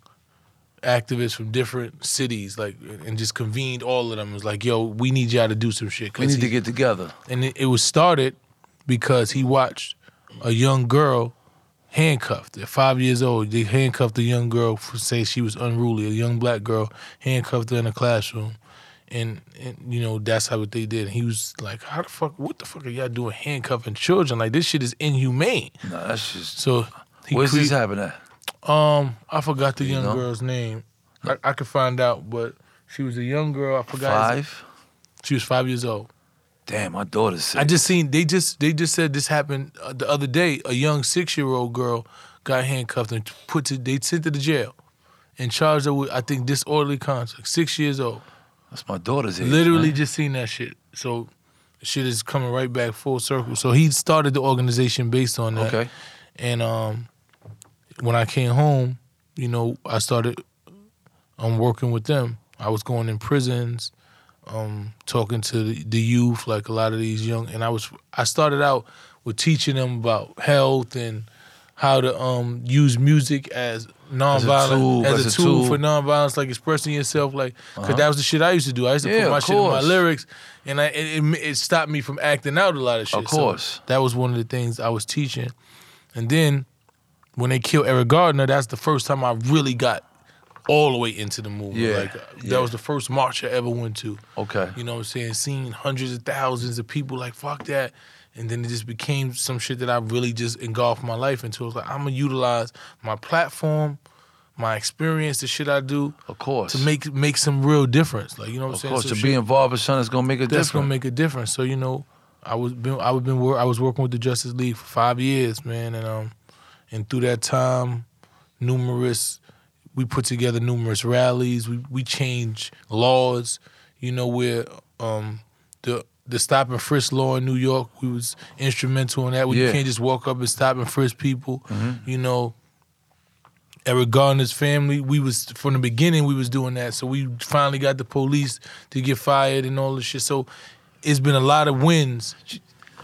Speaker 3: activists from different cities, like, and just convened all of them. It was like, yo, we need y'all to do some shit.
Speaker 1: We need to get together.
Speaker 3: and it, it was started because he watched a young girl handcuffed at five years old. They handcuffed a young girl for saying she was unruly. A young black girl handcuffed her in a classroom. And, and you know that's how what they did. And he was like, "How the fuck? What the fuck are y'all doing handcuffing children? Like this shit is inhumane."
Speaker 1: No, that's just.
Speaker 3: So he
Speaker 1: Where's this happening at?
Speaker 3: um, I forgot the
Speaker 1: You
Speaker 3: young
Speaker 1: know?
Speaker 3: girl's name. I, I could find out, but she was a young girl. I forgot.
Speaker 1: Five.
Speaker 3: She was five years old.
Speaker 1: Damn, my daughter's sick.
Speaker 3: I just seen they just they just said this happened uh, the other day. A young six year old girl got handcuffed and put to they sent to the jail and charged her with I think disorderly conduct. Six years old.
Speaker 1: That's my daughter's age.
Speaker 3: Literally
Speaker 1: man.
Speaker 3: just seen that shit. So shit is coming right back full circle. So he started the organization based on that.
Speaker 1: Okay.
Speaker 3: And um, when I came home, you know, I started um, working with them I was going in prisons, um, talking to the, the youth, like a lot of these young, and I was I started out with teaching them about health and how to um, use music as nonviolent
Speaker 1: tool,
Speaker 3: as,
Speaker 1: as
Speaker 3: a,
Speaker 1: a
Speaker 3: tool,
Speaker 1: tool. Uh-huh.
Speaker 3: for nonviolence, like expressing yourself, like because that was the shit I used to do. I used to
Speaker 1: Yeah,
Speaker 3: put my shit in my lyrics, and I it, it, it stopped me from acting out a lot of shit.
Speaker 1: Of
Speaker 3: So
Speaker 1: course.
Speaker 3: that was one of the things I was teaching, and then when they killed Eric Garner, that's the first time I really got all the way into the movement.
Speaker 1: Yeah,
Speaker 3: Like uh,
Speaker 1: yeah.
Speaker 3: that was the first march I ever went to.
Speaker 1: Okay.
Speaker 3: You know what I'm saying? Seeing hundreds of thousands of people like fuck that. And then it just became some shit that I really just engulfed my life into. It was like I'm gonna utilize my platform, my experience, the shit I do
Speaker 1: Of course.
Speaker 3: to make make some real difference. Like you know what I'm
Speaker 1: of
Speaker 3: saying?
Speaker 1: course,
Speaker 3: So
Speaker 1: to
Speaker 3: shit-
Speaker 1: be involved with something that's gonna make a
Speaker 3: that's
Speaker 1: difference.
Speaker 3: gonna make a difference. So you know, I was been I was been I was working with the Justice League for five years, man, and um, and through that time, numerous we put together numerous rallies. We we changed laws. You know where um the the stop and frisk law in New York, we was instrumental in that. We
Speaker 1: Yeah.
Speaker 3: can't just walk up and stop and frisk people. You know, Eric Garner's family, we was from the beginning we was doing that. So we finally got the police to get fired and all this shit. So it's been a lot of wins.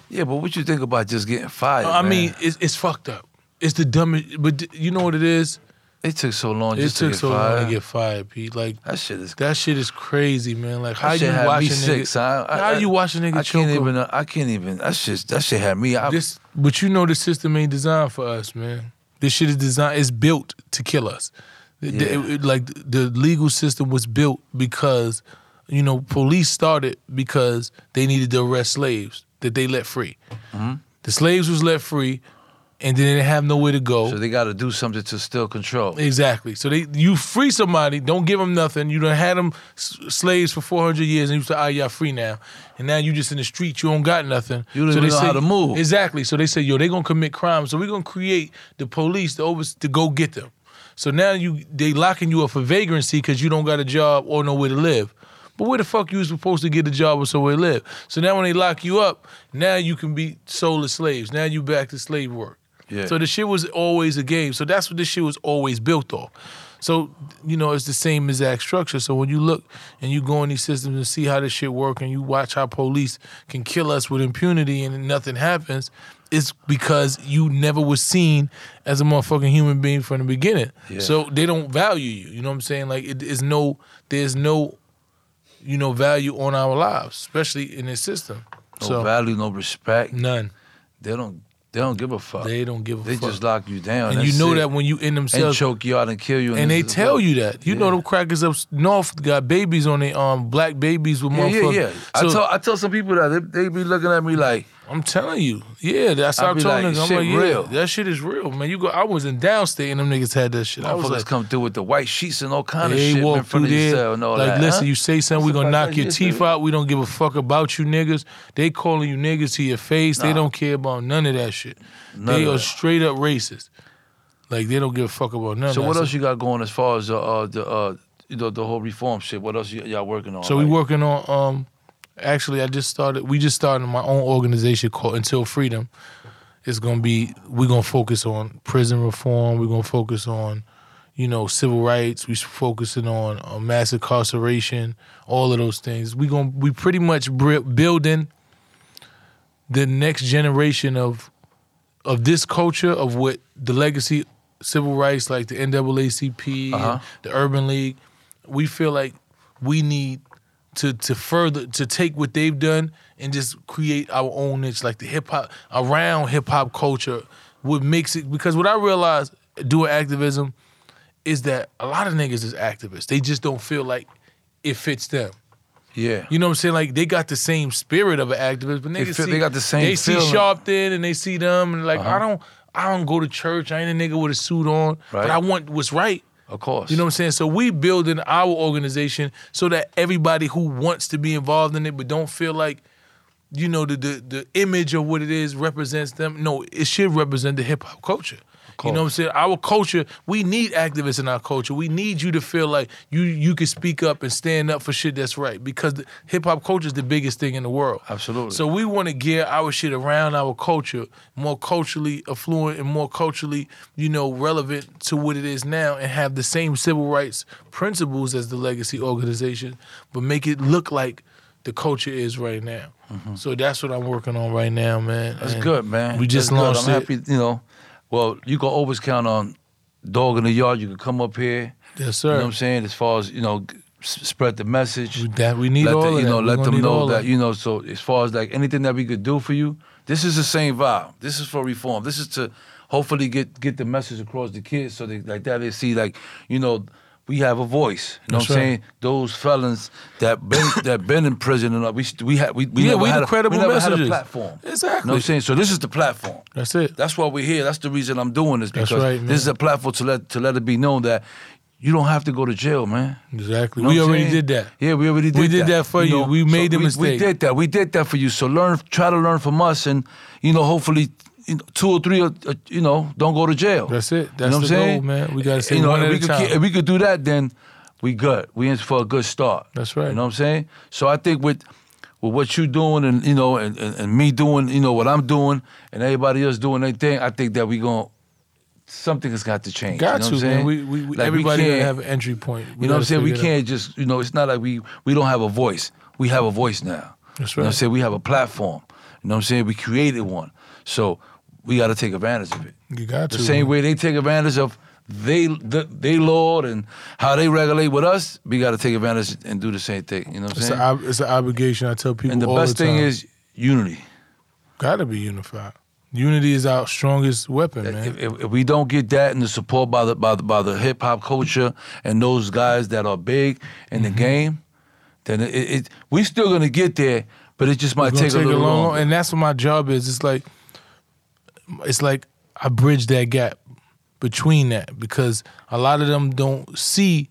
Speaker 1: yeah, but what you think about just getting fired?
Speaker 3: I
Speaker 1: man?
Speaker 3: mean, it's, it's fucked up. It's the dumbest. But you know what it is?
Speaker 1: It took so long
Speaker 3: It took
Speaker 1: to get
Speaker 3: so
Speaker 1: fired.
Speaker 3: long to get fired, Pete. Like
Speaker 1: that shit is.
Speaker 3: that shit is crazy, man. Like how you
Speaker 1: had
Speaker 3: watch a nigga?
Speaker 1: son. I-
Speaker 3: how
Speaker 1: I-
Speaker 3: you watch a nigga
Speaker 1: I can't
Speaker 3: up?
Speaker 1: even. I can't even. That shit. That shit had me. I,
Speaker 3: This, but you know the system ain't designed for us, man. This shit is designed. It's built to kill us. The- the-
Speaker 1: Yeah.
Speaker 3: it- it- like the legal system was built because, you know, police started because they needed to arrest slaves that they let free.
Speaker 1: Mm-hmm.
Speaker 3: The slaves was let free, and then they have nowhere to go.
Speaker 1: so they got to do something to still control.
Speaker 3: Exactly. So they you free somebody, don't give them nothing. You done had them s- slaves for four hundred years, and you say, "Ah, y'all free now." And now you just in the street, you don't got nothing.
Speaker 1: You don't
Speaker 3: so
Speaker 1: even know how to move.
Speaker 3: Exactly. So they say, "Yo, they gonna commit crimes, so we gonna create the police to over to go get them." So now you they locking you up for vagrancy because you don't got a job or nowhere to live. But where the fuck you supposed to get a job or somewhere to live? So now when they lock you up, now you can be soulless slaves. Now you back to slave work.
Speaker 1: Yeah.
Speaker 3: So the shit was always a game. So that's what this shit was always built off. So, you know, it's the same exact structure. So when you look and you go in these systems and see how this shit work and you watch how police can kill us with impunity and nothing happens, it's because you never was seen as a motherfucking human being from the beginning.
Speaker 1: Yeah.
Speaker 3: So they don't value you. You know what I'm saying? Like it is no there's no you know value on our lives, especially in this system.
Speaker 1: No
Speaker 3: so
Speaker 1: value, no respect.
Speaker 3: none.
Speaker 1: They don't. They don't give a fuck. They,
Speaker 3: They don't give a fuck.
Speaker 1: They just lock you down.
Speaker 3: and you know
Speaker 1: it.
Speaker 3: that when you in themselves.
Speaker 1: and choke you out and kill you.
Speaker 3: and they tell you that. You know them crackers up north got babies on their um black babies with
Speaker 1: Yeah, yeah,
Speaker 3: motherfuckers.
Speaker 1: yeah. I
Speaker 3: So,
Speaker 1: tell I tell some people that they, they be looking at me like,
Speaker 3: I'm telling you, yeah, that's how
Speaker 1: I
Speaker 3: I'm telling
Speaker 1: like,
Speaker 3: niggas. I'm
Speaker 1: shit
Speaker 3: like, yeah,
Speaker 1: real.
Speaker 3: that shit is real, man. You go, I was in downstate and them niggas had that shit. I was like,
Speaker 1: come through with the white sheets and all kind of shit in front
Speaker 3: through
Speaker 1: of
Speaker 3: there.
Speaker 1: and all
Speaker 3: like,
Speaker 1: that.
Speaker 3: listen,
Speaker 1: huh?
Speaker 3: you say something, we gonna knock your teeth out. We don't give a fuck about you niggas. They calling you niggas to your face. They don't care about none of that shit.
Speaker 1: None
Speaker 3: they are
Speaker 1: that.
Speaker 3: straight up racist. Like they don't give a fuck about none
Speaker 1: So
Speaker 3: of that.
Speaker 1: what else you got going as far as uh, uh the uh you know the whole reform shit? What else y- y'all working on?
Speaker 3: So we working on um actually I just started we just started my own organization called Until Freedom. It's gonna be we're gonna focus on prison reform, we're gonna focus on, you know, civil rights, We're focusing on uh, mass incarceration, all of those things. We gonna we pretty much building the next generation of of this culture of what the legacy civil rights like the NAACP,
Speaker 1: Uh-huh.
Speaker 3: the Urban League, we feel like we need to to further to take what they've done and just create our own niche, like the hip hop around hip hop culture would mix it because what I realized doing activism is that a lot of niggas is activists. They just don't feel like it fits them.
Speaker 1: yeah.
Speaker 3: You know what I'm saying? Like they got the same spirit of an activist, but niggas
Speaker 1: feel-
Speaker 3: see,
Speaker 1: they got the same
Speaker 3: They see. Sharpton and they see them and like
Speaker 1: Uh-huh.
Speaker 3: I don't I don't go to church. I ain't a nigga with a suit on,
Speaker 1: Right.
Speaker 3: but I want what's right.
Speaker 1: Of course.
Speaker 3: You know what I'm saying? So we building our organization so that everybody who wants to be involved in it but don't feel like you know the the, the image of what it is represents them. No, it should represent the hip hop culture. You know what I'm saying? Our culture, we need activists in our culture. We need you to feel like you you can speak up and stand up for shit that's right because hip hop culture is the biggest thing in the world.
Speaker 1: Absolutely.
Speaker 3: So we want to gear our shit around our culture, more culturally affluent and more culturally, you know, relevant to what it is now, and have the same civil rights principles as the legacy organization, but make it look like the culture is right now. So that's what I'm working on right now, man.
Speaker 1: Mm-hmm. That's
Speaker 3: And
Speaker 1: good, man.
Speaker 3: We just
Speaker 1: That's good. I'm
Speaker 3: it.
Speaker 1: happy, you know. Well, you can always count on dog in the yard. You can come up here.
Speaker 3: Yes,
Speaker 1: You
Speaker 3: sir.
Speaker 1: know what I'm saying? As far as you know, spread the message.
Speaker 3: We, that, we need
Speaker 1: let
Speaker 3: all
Speaker 1: the, you
Speaker 3: that.
Speaker 1: know, let them know
Speaker 3: all
Speaker 1: that you know. So as far as like anything that we could do for you, this is the same vibe. This is for reform. This is to hopefully get get the message across the kids so they like that they see like you know we have a voice. You know
Speaker 3: That's
Speaker 1: what I'm
Speaker 3: right.
Speaker 1: saying? Those felons that been that been in prison and all, we we had we, we
Speaker 3: Yeah,
Speaker 1: never
Speaker 3: we
Speaker 1: had a,
Speaker 3: credible
Speaker 1: we never had a platform.
Speaker 3: Exactly.
Speaker 1: You know what I'm saying? So this is the platform.
Speaker 3: That's it.
Speaker 1: That's why we're here. That's the reason I'm doing this
Speaker 3: That's
Speaker 1: because
Speaker 3: right,
Speaker 1: this is a platform to let to let it be known that you don't have to go to jail, man.
Speaker 3: Exactly.
Speaker 1: You know
Speaker 3: we already
Speaker 1: saying?
Speaker 3: did that.
Speaker 1: Yeah, we already did
Speaker 3: We did that for you. We made the
Speaker 1: we,
Speaker 3: mistake.
Speaker 1: We did that. We did that for you. So learn, try to learn from us, and you know, hopefully, you know, two or three, uh, uh, you know, don't go to jail.
Speaker 3: That's it.
Speaker 1: You know what
Speaker 3: the
Speaker 1: I'm
Speaker 3: goal,
Speaker 1: saying?
Speaker 3: man. We gotta say
Speaker 1: you know,
Speaker 3: one
Speaker 1: if
Speaker 3: at
Speaker 1: we
Speaker 3: a
Speaker 1: could,
Speaker 3: time.
Speaker 1: If we could do that, then we good. We in for a good start.
Speaker 3: That's right.
Speaker 1: You know what I'm saying? So I think with with what you doing and you know and, and, and me doing you know what I'm doing and everybody else doing their thing, I think that we gonna something has got to change.
Speaker 3: Got
Speaker 1: you know
Speaker 3: to,
Speaker 1: what I'm
Speaker 3: man. We, we, we
Speaker 1: Like,
Speaker 3: everybody
Speaker 1: can't-
Speaker 3: have an entry point.
Speaker 1: you know what I'm saying? We
Speaker 3: it out.
Speaker 1: can't just, you know, it's not like we we don't have a voice. We have a voice now.
Speaker 3: That's right.
Speaker 1: You know what I'm saying? We have a platform. You know what I'm saying? We created one. So we got to take advantage of it.
Speaker 3: You got to.
Speaker 1: The same way they take advantage of they the, they Lord and how they regulate with us, we got to take advantage and do the same thing. You know what I'm
Speaker 3: It's,
Speaker 1: saying?
Speaker 3: ob- it's an obligation. I tell people
Speaker 1: and the best
Speaker 3: the
Speaker 1: thing is unity.
Speaker 3: gotta be unified. Unity is our strongest weapon, man.
Speaker 1: If, if, we don't get that and the support by the by the, by the hip hop culture and those guys that are big in
Speaker 3: Mm-hmm.
Speaker 1: the game, then it, it, we still gonna get there, but it just might
Speaker 3: gonna
Speaker 1: take, a little
Speaker 3: long,
Speaker 1: longer.
Speaker 3: and that's what my job is. It's like, it's like I bridge that gap between that because a lot of them don't see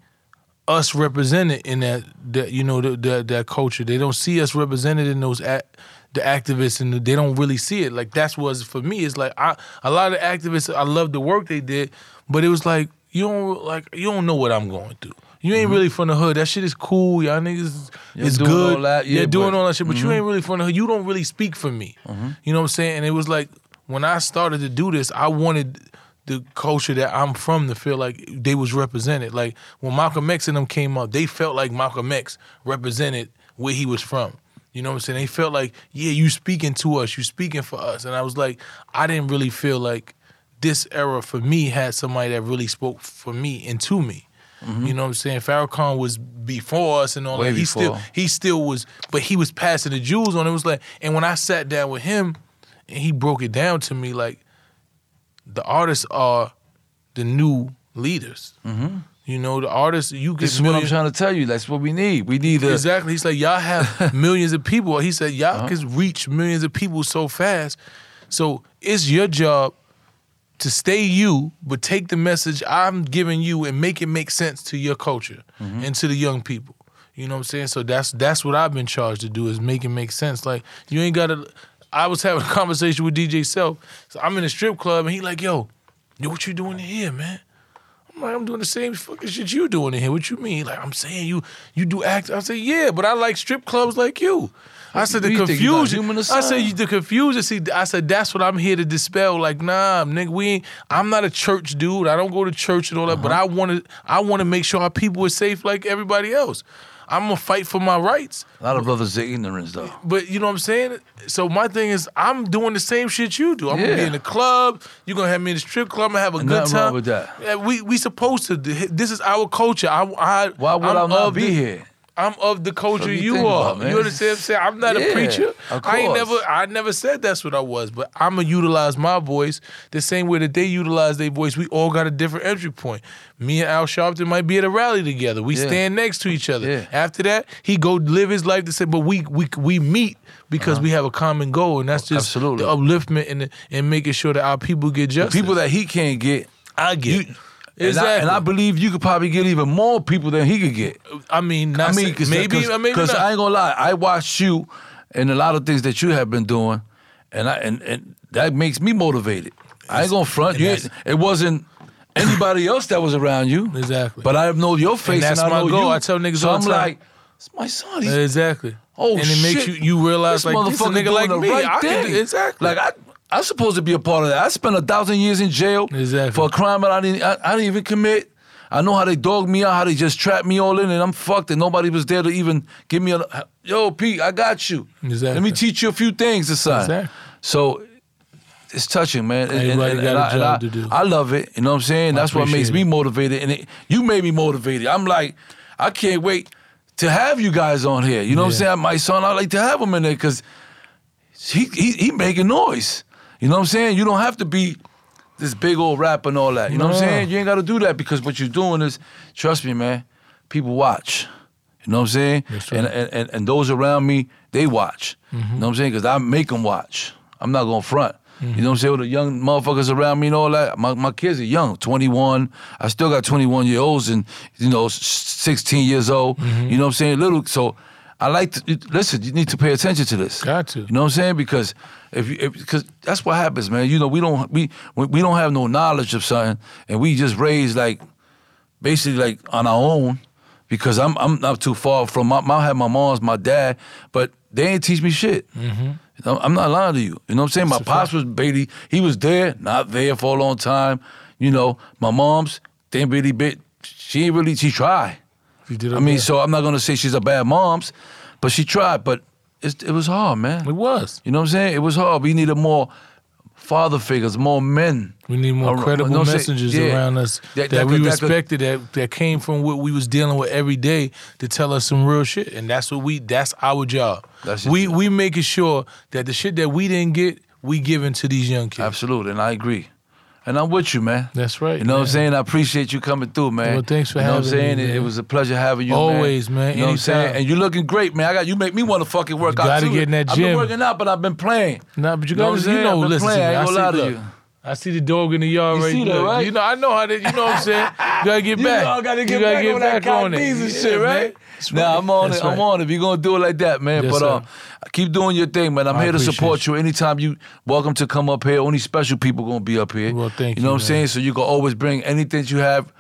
Speaker 3: us represented in that, that you know, that, that that culture. They don't see us represented in those act, the activists, and they don't really see it. Like that's was for me. It's like I a lot of activists. I love the work they did, but it was like you don't like you don't know what I'm going through. You ain't mm-hmm. really from the hood. That shit is cool. Y'all niggas
Speaker 1: You're
Speaker 3: is good.
Speaker 1: all that, yeah,
Speaker 3: You're doing all that shit, but you mm-hmm. ain't really from the hood. You don't really speak for me. Mm-hmm. You know what I'm saying? And it was like when I started to do this, I wanted the culture that I'm from to feel like they was represented. Like when Malcolm X and them came up, they felt like Malcolm X represented where he was from. You know what I'm saying? They felt like, yeah, you speaking to us, you speaking for us. And I was like, I didn't really feel like this era for me had somebody that really spoke for me and to me. Mm-hmm. You know what I'm saying? Farrakhan was before us and all
Speaker 1: Way
Speaker 3: that. He still he still was, but he was passing the jewels on. It was like, and when I sat down with him, and he broke it down to me, like the artists are the new leaders. Mm-hmm. You know, the artists you get
Speaker 1: this is what I'm trying to tell you. That's what we need. We need a,
Speaker 3: Exactly. He's like, y'all have millions of people. He said, y'all
Speaker 1: Uh-huh.
Speaker 3: can reach millions of people so fast. So it's your job to stay you, but take the message I'm giving you and make it make sense to your culture
Speaker 1: Mm-hmm.
Speaker 3: and to the young people. You know what I'm saying? So that's that's what I've been charged to do is make it make sense. Like you ain't gotta I was having a conversation with DJ Self. So I'm in a strip club and he like, yo, yo, what you doing in here, man? I'm like, I'm doing the same fucking shit you doing in here. What you mean? Like, I'm saying you you do act. I say, yeah, but I like strip clubs like you. I said the
Speaker 1: You think you got
Speaker 3: confusion. I said the confusion. See, I said that's what I'm here to dispel. Like, nah, nigga, we ain't. I'm not a church dude. I don't go to church and all that. But
Speaker 1: Uh-huh.
Speaker 3: I want to. I want to make sure our people are safe like everybody else. I'm gonna fight for my rights.
Speaker 1: a lot of brothers are ignorance though.
Speaker 3: But you know what I'm saying? So my thing is, I'm doing the same shit you do. I'm gonna be in the club. You're gonna have me in the strip club. I'm gonna have a good
Speaker 1: Nothing
Speaker 3: time.
Speaker 1: wrong with that.
Speaker 3: Yeah, we we supposed to. This is our culture. I, I
Speaker 1: Why would
Speaker 3: I'm
Speaker 1: I not be here?
Speaker 3: I'm of the culture you,
Speaker 1: you
Speaker 3: are.
Speaker 1: about,
Speaker 3: you understand what I'm saying? I'm not a preacher. I ain't never I never said that's what I was, but I'm gonna utilize my voice the same way that they utilize their voice. We all got a different entry point. Me and Al Sharpton might be at a rally together. We
Speaker 1: Yeah.
Speaker 3: stand next to each other.
Speaker 1: Yeah.
Speaker 3: After that, he go live his life the same, but we we we meet because we have a common goal, and that's just
Speaker 1: Uh-huh. Absolutely.
Speaker 3: the upliftment and and making sure that our people get
Speaker 1: The
Speaker 3: justice.
Speaker 1: people that he can't get,
Speaker 3: I get.
Speaker 1: you,
Speaker 3: exactly.
Speaker 1: and, I, and I believe you could probably get even more people than he could get.
Speaker 3: I mean, not
Speaker 1: I mean, cause,
Speaker 3: maybe,
Speaker 1: cause,
Speaker 3: maybe
Speaker 1: 'cause
Speaker 3: not.
Speaker 1: I ain't gonna lie. I watched you and a lot of things that you have been doing, and I and, and that makes me motivated. I ain't gonna front. You it wasn't anybody else that was around you.
Speaker 3: Exactly.
Speaker 1: But I know your face, and,
Speaker 3: that's
Speaker 1: I
Speaker 3: my
Speaker 1: know
Speaker 3: goal.
Speaker 1: you.
Speaker 3: I tell niggas
Speaker 1: so
Speaker 3: all
Speaker 1: I'm
Speaker 3: time.
Speaker 1: like, it's Mysonne. He's
Speaker 3: exactly.
Speaker 1: Oh,
Speaker 3: and it makes you you realize
Speaker 1: this
Speaker 3: like this a
Speaker 1: motherfucker
Speaker 3: nigga like me.
Speaker 1: right
Speaker 3: I can do, exactly.
Speaker 1: Like I, I'm supposed to be a part of that. I spent a thousand years in jail
Speaker 3: Exactly.
Speaker 1: for a crime that I didn't, I, I didn't even commit. I know how they dogged me out, how they just trapped me all in, and I'm fucked, and nobody was there to even give me a. Yo, Pete, I got you.
Speaker 3: Exactly.
Speaker 1: Let me teach you a few things, son.
Speaker 3: Exactly.
Speaker 1: So it's touching, man. And- and-
Speaker 3: Everybody
Speaker 1: and-
Speaker 3: got
Speaker 1: and
Speaker 3: a
Speaker 1: I, and
Speaker 3: job
Speaker 1: I-
Speaker 3: to do.
Speaker 1: I love it. You know what I'm saying?
Speaker 3: I
Speaker 1: That's what makes
Speaker 3: appreciate
Speaker 1: me motivated, and it, you made me motivated. I'm like, I can't wait to have you guys on here. You know what I'm saying? Mysonne, I like to have him in there because he, he he making noise. You know what I'm saying? You don't have to be this big old rap and all that. You know what I'm saying? You ain't got to do that because what you're doing is, trust me, man. People watch. You know what I'm saying?
Speaker 3: Right.
Speaker 1: and, and and those around me, they watch. Mm-hmm. You know what I'm saying? Because I make them watch. I'm not gonna front. You mm-hmm. know what I'm saying? With the young motherfuckers around me and all that. My, my kids are young, 21. I still got 21 year olds and you know 16 years old. Mm-hmm. You know what I'm saying? Little. So I like to listen. You need to pay attention to this.
Speaker 3: Got to.
Speaker 1: You know what I'm saying? Because if because that's what happens, man. You know, we don't we we don't have no knowledge of something, and we just raised like basically like on our own. Because I'm I'm not too far from my, I have my mom's, my dad, but they ain't teach me shit.
Speaker 3: Mm-hmm.
Speaker 1: I'm not lying to you. You know what I'm saying? My pops was Beatty. He was there, not there for a long time. You know, my mom's didn't really bit. She ain't really. She tried.
Speaker 3: You did
Speaker 1: I mean, so I'm not gonna say she's a bad mom's, but she tried. But it's, it was hard, man.
Speaker 3: it was.
Speaker 1: You know what I'm saying? It was hard. We needed more father figures, more men.
Speaker 3: We need more credible
Speaker 1: no,
Speaker 3: messengers
Speaker 1: yeah.
Speaker 3: around us
Speaker 1: That-
Speaker 3: that,
Speaker 1: that
Speaker 3: we
Speaker 1: could- that could-
Speaker 3: respected that that came from what we was dealing with every day to tell us some real shit, and that's what we that's our job.
Speaker 1: That's
Speaker 3: we
Speaker 1: job.
Speaker 3: we making sure that the shit that we didn't get, we giving to these young kids.
Speaker 1: Absolutely, and I agree. And I'm with you, man.
Speaker 3: That's right.
Speaker 1: You know what I'm saying? I appreciate you coming through, man.
Speaker 3: Well, thanks for
Speaker 1: you know
Speaker 3: having
Speaker 1: what I'm saying?
Speaker 3: me,
Speaker 1: It- was a pleasure having you,
Speaker 3: Always, man.
Speaker 1: You know what I'm saying? And you're looking great, man. I got you make me want to fucking work
Speaker 3: You
Speaker 1: out
Speaker 3: gotta
Speaker 1: too.
Speaker 3: get in that gym.
Speaker 1: I've been working out, but I've been playing.
Speaker 3: Nah, but you
Speaker 1: You know what I'm
Speaker 3: you
Speaker 1: saying?
Speaker 3: know,
Speaker 1: I've been
Speaker 3: listen
Speaker 1: playing.
Speaker 3: to
Speaker 1: I
Speaker 3: me.
Speaker 1: ain't
Speaker 3: I
Speaker 1: gonna
Speaker 3: see,
Speaker 1: lie to you.
Speaker 3: I see the dog in the yard
Speaker 1: You
Speaker 3: right
Speaker 1: see that, right?
Speaker 3: You know, I know how to. You know what I'm saying? You gotta get
Speaker 1: You
Speaker 3: back.
Speaker 1: know I gotta
Speaker 3: You
Speaker 1: get
Speaker 3: gotta
Speaker 1: back
Speaker 3: get
Speaker 1: on that
Speaker 3: on it.
Speaker 1: And
Speaker 3: Yeah,
Speaker 1: shit, right?
Speaker 3: That's
Speaker 1: Nah,
Speaker 3: right.
Speaker 1: I'm on
Speaker 3: That's
Speaker 1: it. I'm on it. We gonna do it like that, man.
Speaker 3: Yes,
Speaker 1: but
Speaker 3: sir.
Speaker 1: um, keep doing your thing, man. I'm
Speaker 3: I
Speaker 1: here to support you. Anytime you welcome to come up here. Only special people gonna be up here.
Speaker 3: Well, thank
Speaker 1: You You know
Speaker 3: you,
Speaker 1: what I'm saying? So you can always bring anything that you have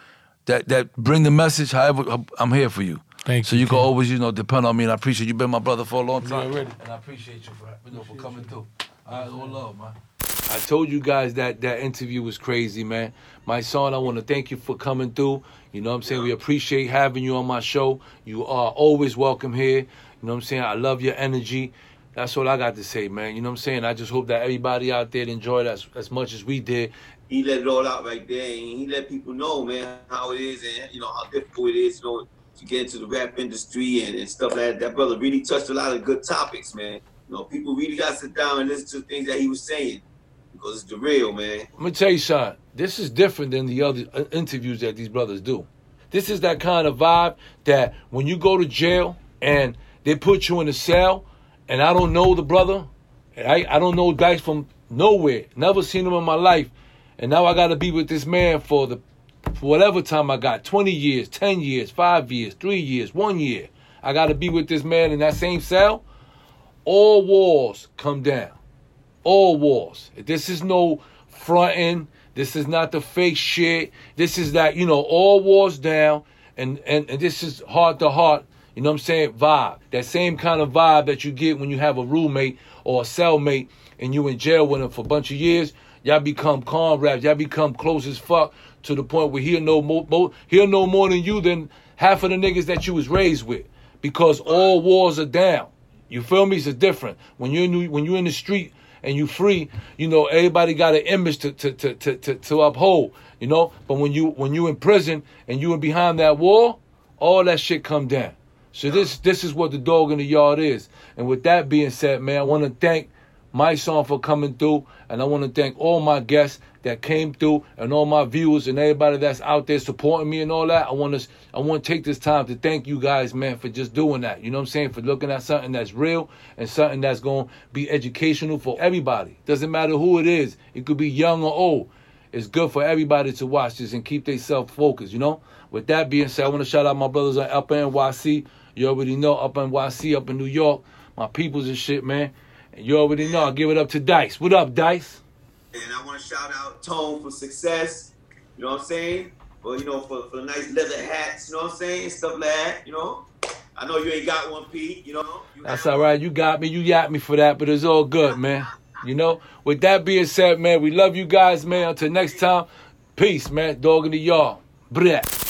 Speaker 1: that that bring the message. However, I'm here for you.
Speaker 3: Thank you.
Speaker 1: so
Speaker 3: you,
Speaker 1: you can always, you know, depend on me, and I appreciate you. Been my brother for a long time,
Speaker 3: already.
Speaker 1: and I appreciate you for, you know, for coming through. All right, all love, man. I told you guys that that interview was crazy, man. Mysonne, I want to thank you for coming through. You know what I'm saying? We appreciate having you on my show. You are always welcome here. You know what I'm saying? I love your energy. That's all I got to say, man. You know what I'm saying? I just hope that everybody out there enjoyed as as much as we did.
Speaker 2: he let it all out right there, and he let people know, man, how it is, and you know how difficult it is, you know, to get into the rap industry and, and stuff like that. That brother really touched a lot of good topics, man. You know, people really got to sit down and listen to things that he was saying because it's the real, man.
Speaker 1: I'm gonna tell you something. This is different than the other uh, interviews that these brothers do. This is that kind of vibe that when you go to jail and they put you in a cell, and I don't know the brother, and I, I don't know Dice from nowhere, never seen him in my life, and now I got to be with this man for the for whatever time I got 20 years, 10 years, 5 years, 3 years, 1 year. I got to be with this man in that same cell. All walls come down all walls. This is no fronting. This is not the fake shit. This is that, you know, all walls down and, and, and this is heart to heart, you know what I'm saying, vibe. That same kind of vibe that you get when you have a roommate or a cellmate and you in jail with him for a bunch of years. Y'all become comrades. Y'all become close as fuck to the point where he'll know more, more he'll know more than you than half of the niggas that you was raised with. Because all walls are down. You feel me? It's different. When you're in when you're in the street and you free, you know, everybody got an image to to, to, to, to uphold, you know. But when you when you in prison and you in behind that wall, all that shit come down. So this this is what the dog in the yard is. And with that being said, man, I want to thank Mysonne for coming through, and I want to thank all my guests that came through, and all my viewers and everybody that's out there supporting me and all that. I want to I want to take this time to thank you guys, man, for just doing that. You know what I'm saying? For looking at something that's real and something that's going to be educational for everybody. Doesn't matter who it is. It could be young or old. It's good for everybody to watch this and keep themselves focused, you know? With that being said, I want to shout out my brothers on Upper NYC. You already know Upper NYC, up in New York. My peoples and shit, man. And you already know, I give it up to Dice. What up, Dice?
Speaker 2: And I want to shout out Tone for success. You know what I'm saying? Well, you know, for, for the nice leather hats, you know what I'm saying? Stuff like that, you know? I know you ain't got one, Pete, you know? You
Speaker 1: That's all right. You got me. You yapped me for that, but it's all good, man. You know. With that being said, man, we love you guys, man. Until next time, peace, man. Dog in the yard. Brett.